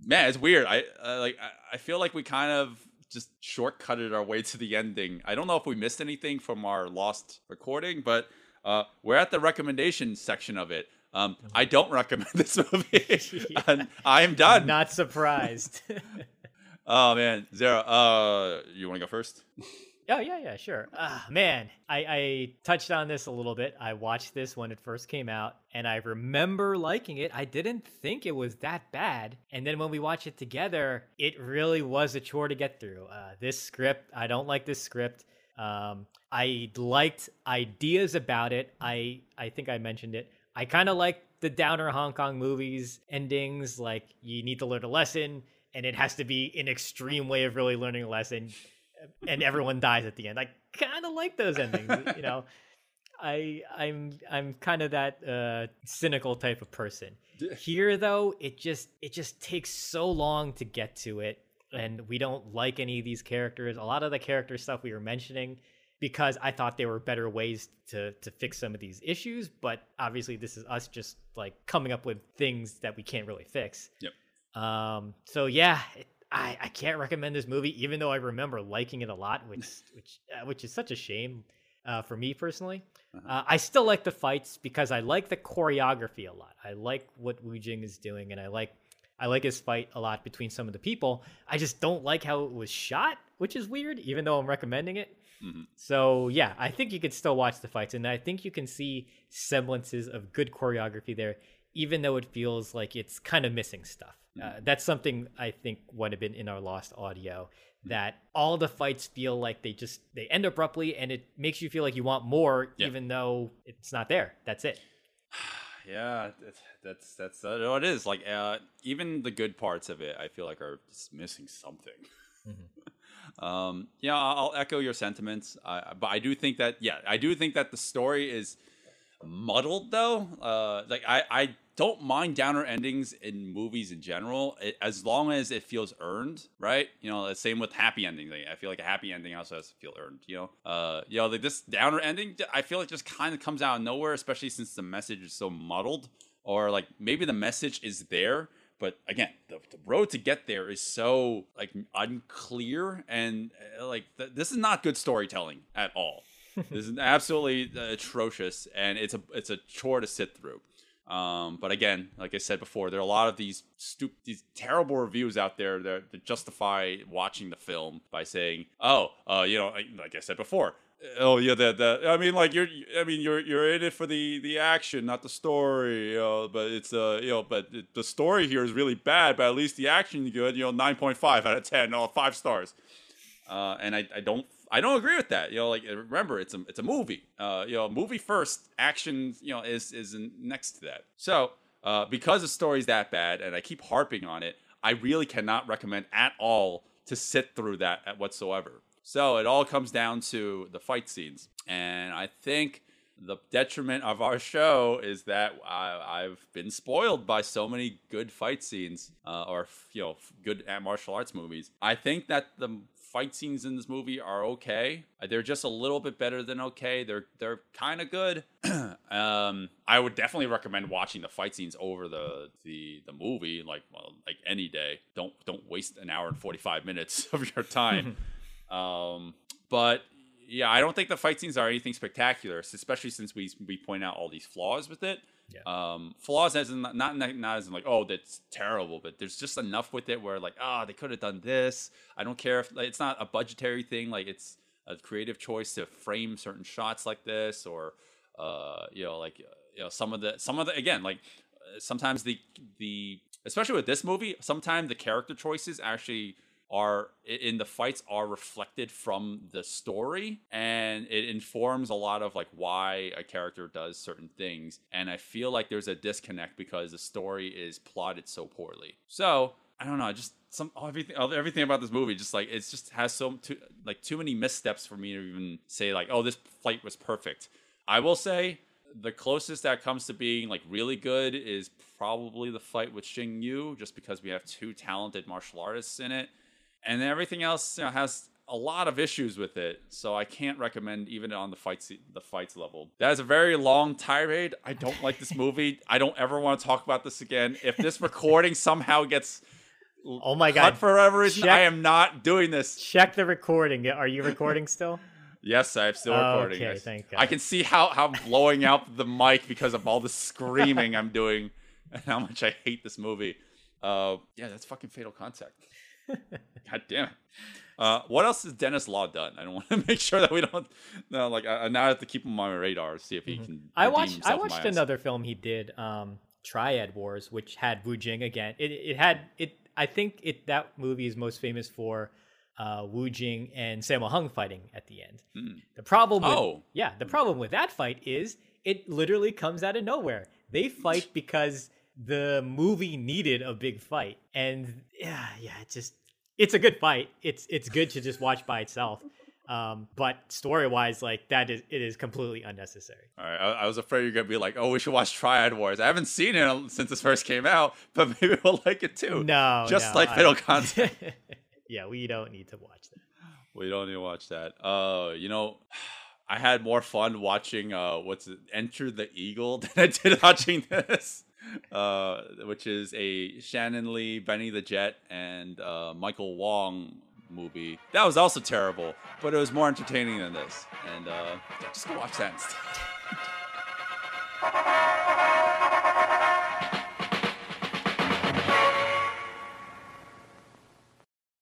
man, it's weird. I uh, like I, I feel like we kind of just shortcutted our way to the ending. I don't know if we missed anything from our lost recording, but uh, we're at the recommendation section of it. Um, I don't recommend this movie. and I'm done. not surprised. oh man, Zara, Uh, you want to go first? Oh yeah, yeah, sure. Ah, man, I, I touched on this a little bit. I watched this when it first came out, and I remember liking it. I didn't think it was that bad, and then when we watched it together, it really was a chore to get through. Uh, this script, I don't like this script. Um, I liked ideas about it. I I think I mentioned it. I kind of like the downer Hong Kong movies endings. Like you need to learn a lesson, and it has to be an extreme way of really learning a lesson and everyone dies at the end. I kind of like those endings, you know. I I'm I'm kind of that uh, cynical type of person. Here though, it just it just takes so long to get to it, and we don't like any of these characters. A lot of the character stuff we were mentioning because I thought there were better ways to to fix some of these issues, but obviously this is us just like coming up with things that we can't really fix. Yep. Um. So yeah, it, I I can't recommend this movie, even though I remember liking it a lot, which which uh, which is such a shame uh, for me personally. Uh, I still like the fights because I like the choreography a lot. I like what Wu Jing is doing, and I like I like his fight a lot between some of the people. I just don't like how it was shot, which is weird, even though I'm recommending it. So yeah, I think you could still watch the fights, and I think you can see semblances of good choreography there, even though it feels like it's kind of missing stuff. Uh, that's something I think would have been in our lost audio. That all the fights feel like they just they end abruptly, and it makes you feel like you want more, Yeah. even though it's not there. That's it. Yeah, that's that's that's uh, what it is. Like uh, even the good parts of it, I feel like are just missing something. um, yeah, I'll echo your sentiments, uh, but I do think that yeah, I do think that the story is muddled though. Uh, like I I don't mind downer endings in movies in general, it, as long as it feels earned, right? You know, the same with happy endings. Like, I feel like a happy ending also has to feel earned. You know, uh, you know, like this downer ending, I feel like just kind of comes out of nowhere, especially since the message is so muddled, or like maybe the message is there. But again, the, the road to get there is so like unclear, and uh, like th- this is not good storytelling at all. this is absolutely uh, atrocious, and it's a it's a chore to sit through. Um, but again, like I said before, there are a lot of these stup- these terrible reviews out there that, that justify watching the film by saying, "Oh, uh, you know, like I said before, oh yeah, that that. I mean, like you're, I mean, you're you're in it for the the action, not the story, you know. But it's uh, you know, but it, the story here is really bad, but at least the action good, you know, nine point five out of ten, no, five stars. Uh, and I, I don't I don't agree with that. You know, like remember it's a it's a movie. Uh, you know, movie first, action you know is is next to that. So uh, because the story's that bad, and I keep harping on it, I really cannot recommend at all to sit through that whatsoever. So it all comes down to the fight scenes, and I think the detriment of our show is that I, I've been spoiled by so many good fight scenes, uh, or you know, good martial arts movies. I think that the fight scenes in this movie are okay. Uh, They're just a little bit better than okay. They're they're kind of good. um, I would definitely recommend watching the fight scenes over the the the movie, like well, like any day. Don't don't waste an hour and forty five minutes of your time. um, but yeah, I don't think the fight scenes are anything spectacular, especially since we we point out all these flaws with it. Yeah. Um, flaws as in not not not as in like oh that's terrible, but there's just enough with it where like ah they could have done this. I don't care if like, it's not a budgetary thing, like it's a creative choice to frame certain shots like this, or uh, you know like you know some of the some of the again like sometimes the the especially with this movie, sometimes the character choices actually are in the fights are reflected from the story and it informs a lot of like why a character does certain things. And i feel like there's a disconnect because the story is plotted so poorly. So i don't know just some everything everything about this movie just like it's just has so too like too many missteps for me to even say like oh this fight was perfect. I will say the closest that comes to being like really good is probably the fight with Xing Yu, just because we have two talented martial artists in it, and everything else you know, has a lot of issues with it. So I can't recommend even on the fights the fights level. That is a very long tirade. I don't like this movie. I don't ever want to talk about this again. If this recording somehow gets Oh my god. for whatever reason, Check- I am not doing this. Check the recording. Are you recording still? Yes, I'm still recording. Okay, I, thank I can see how, how I'm blowing out the mic because of all the screaming I'm doing and how much I hate this movie. Uh, yeah, that's fucking Fatal Contact. God damn it. Uh, what else has Dennis Law done? I don't want to make sure that we don't. No, like I, I now have to keep him on my radar see if he can. Mm-hmm. I watched. I himself in my watched eyes. another film he did, um, Triad Wars, which had Wu Jing again. It, it had it. I think it that movie is most famous for uh, Wu Jing and Sammo Hung fighting at the end. The problem, with, Oh. yeah, the problem with that fight is it literally comes out of nowhere. They fight because the movie needed a big fight, and yeah, yeah, it just it's a good fight. It's it's good to just watch by itself. Um, but story wise, like that is it is completely unnecessary. All right, I, I was afraid you're gonna be like, "Oh, we should watch Triad Wars." I haven't seen it since this first came out, but maybe we'll like it too. No, just no, like Fatal Contact. yeah, we don't need to watch that. We don't need to watch that. Uh, you know, I had more fun watching uh what's it, Enter the Eagle than I did watching this. Uh, which is a Shannon Lee, Benny the Jet, and uh, Michael Wong movie. That was also terrible, but it was more entertaining than this. And uh, just go watch that instead.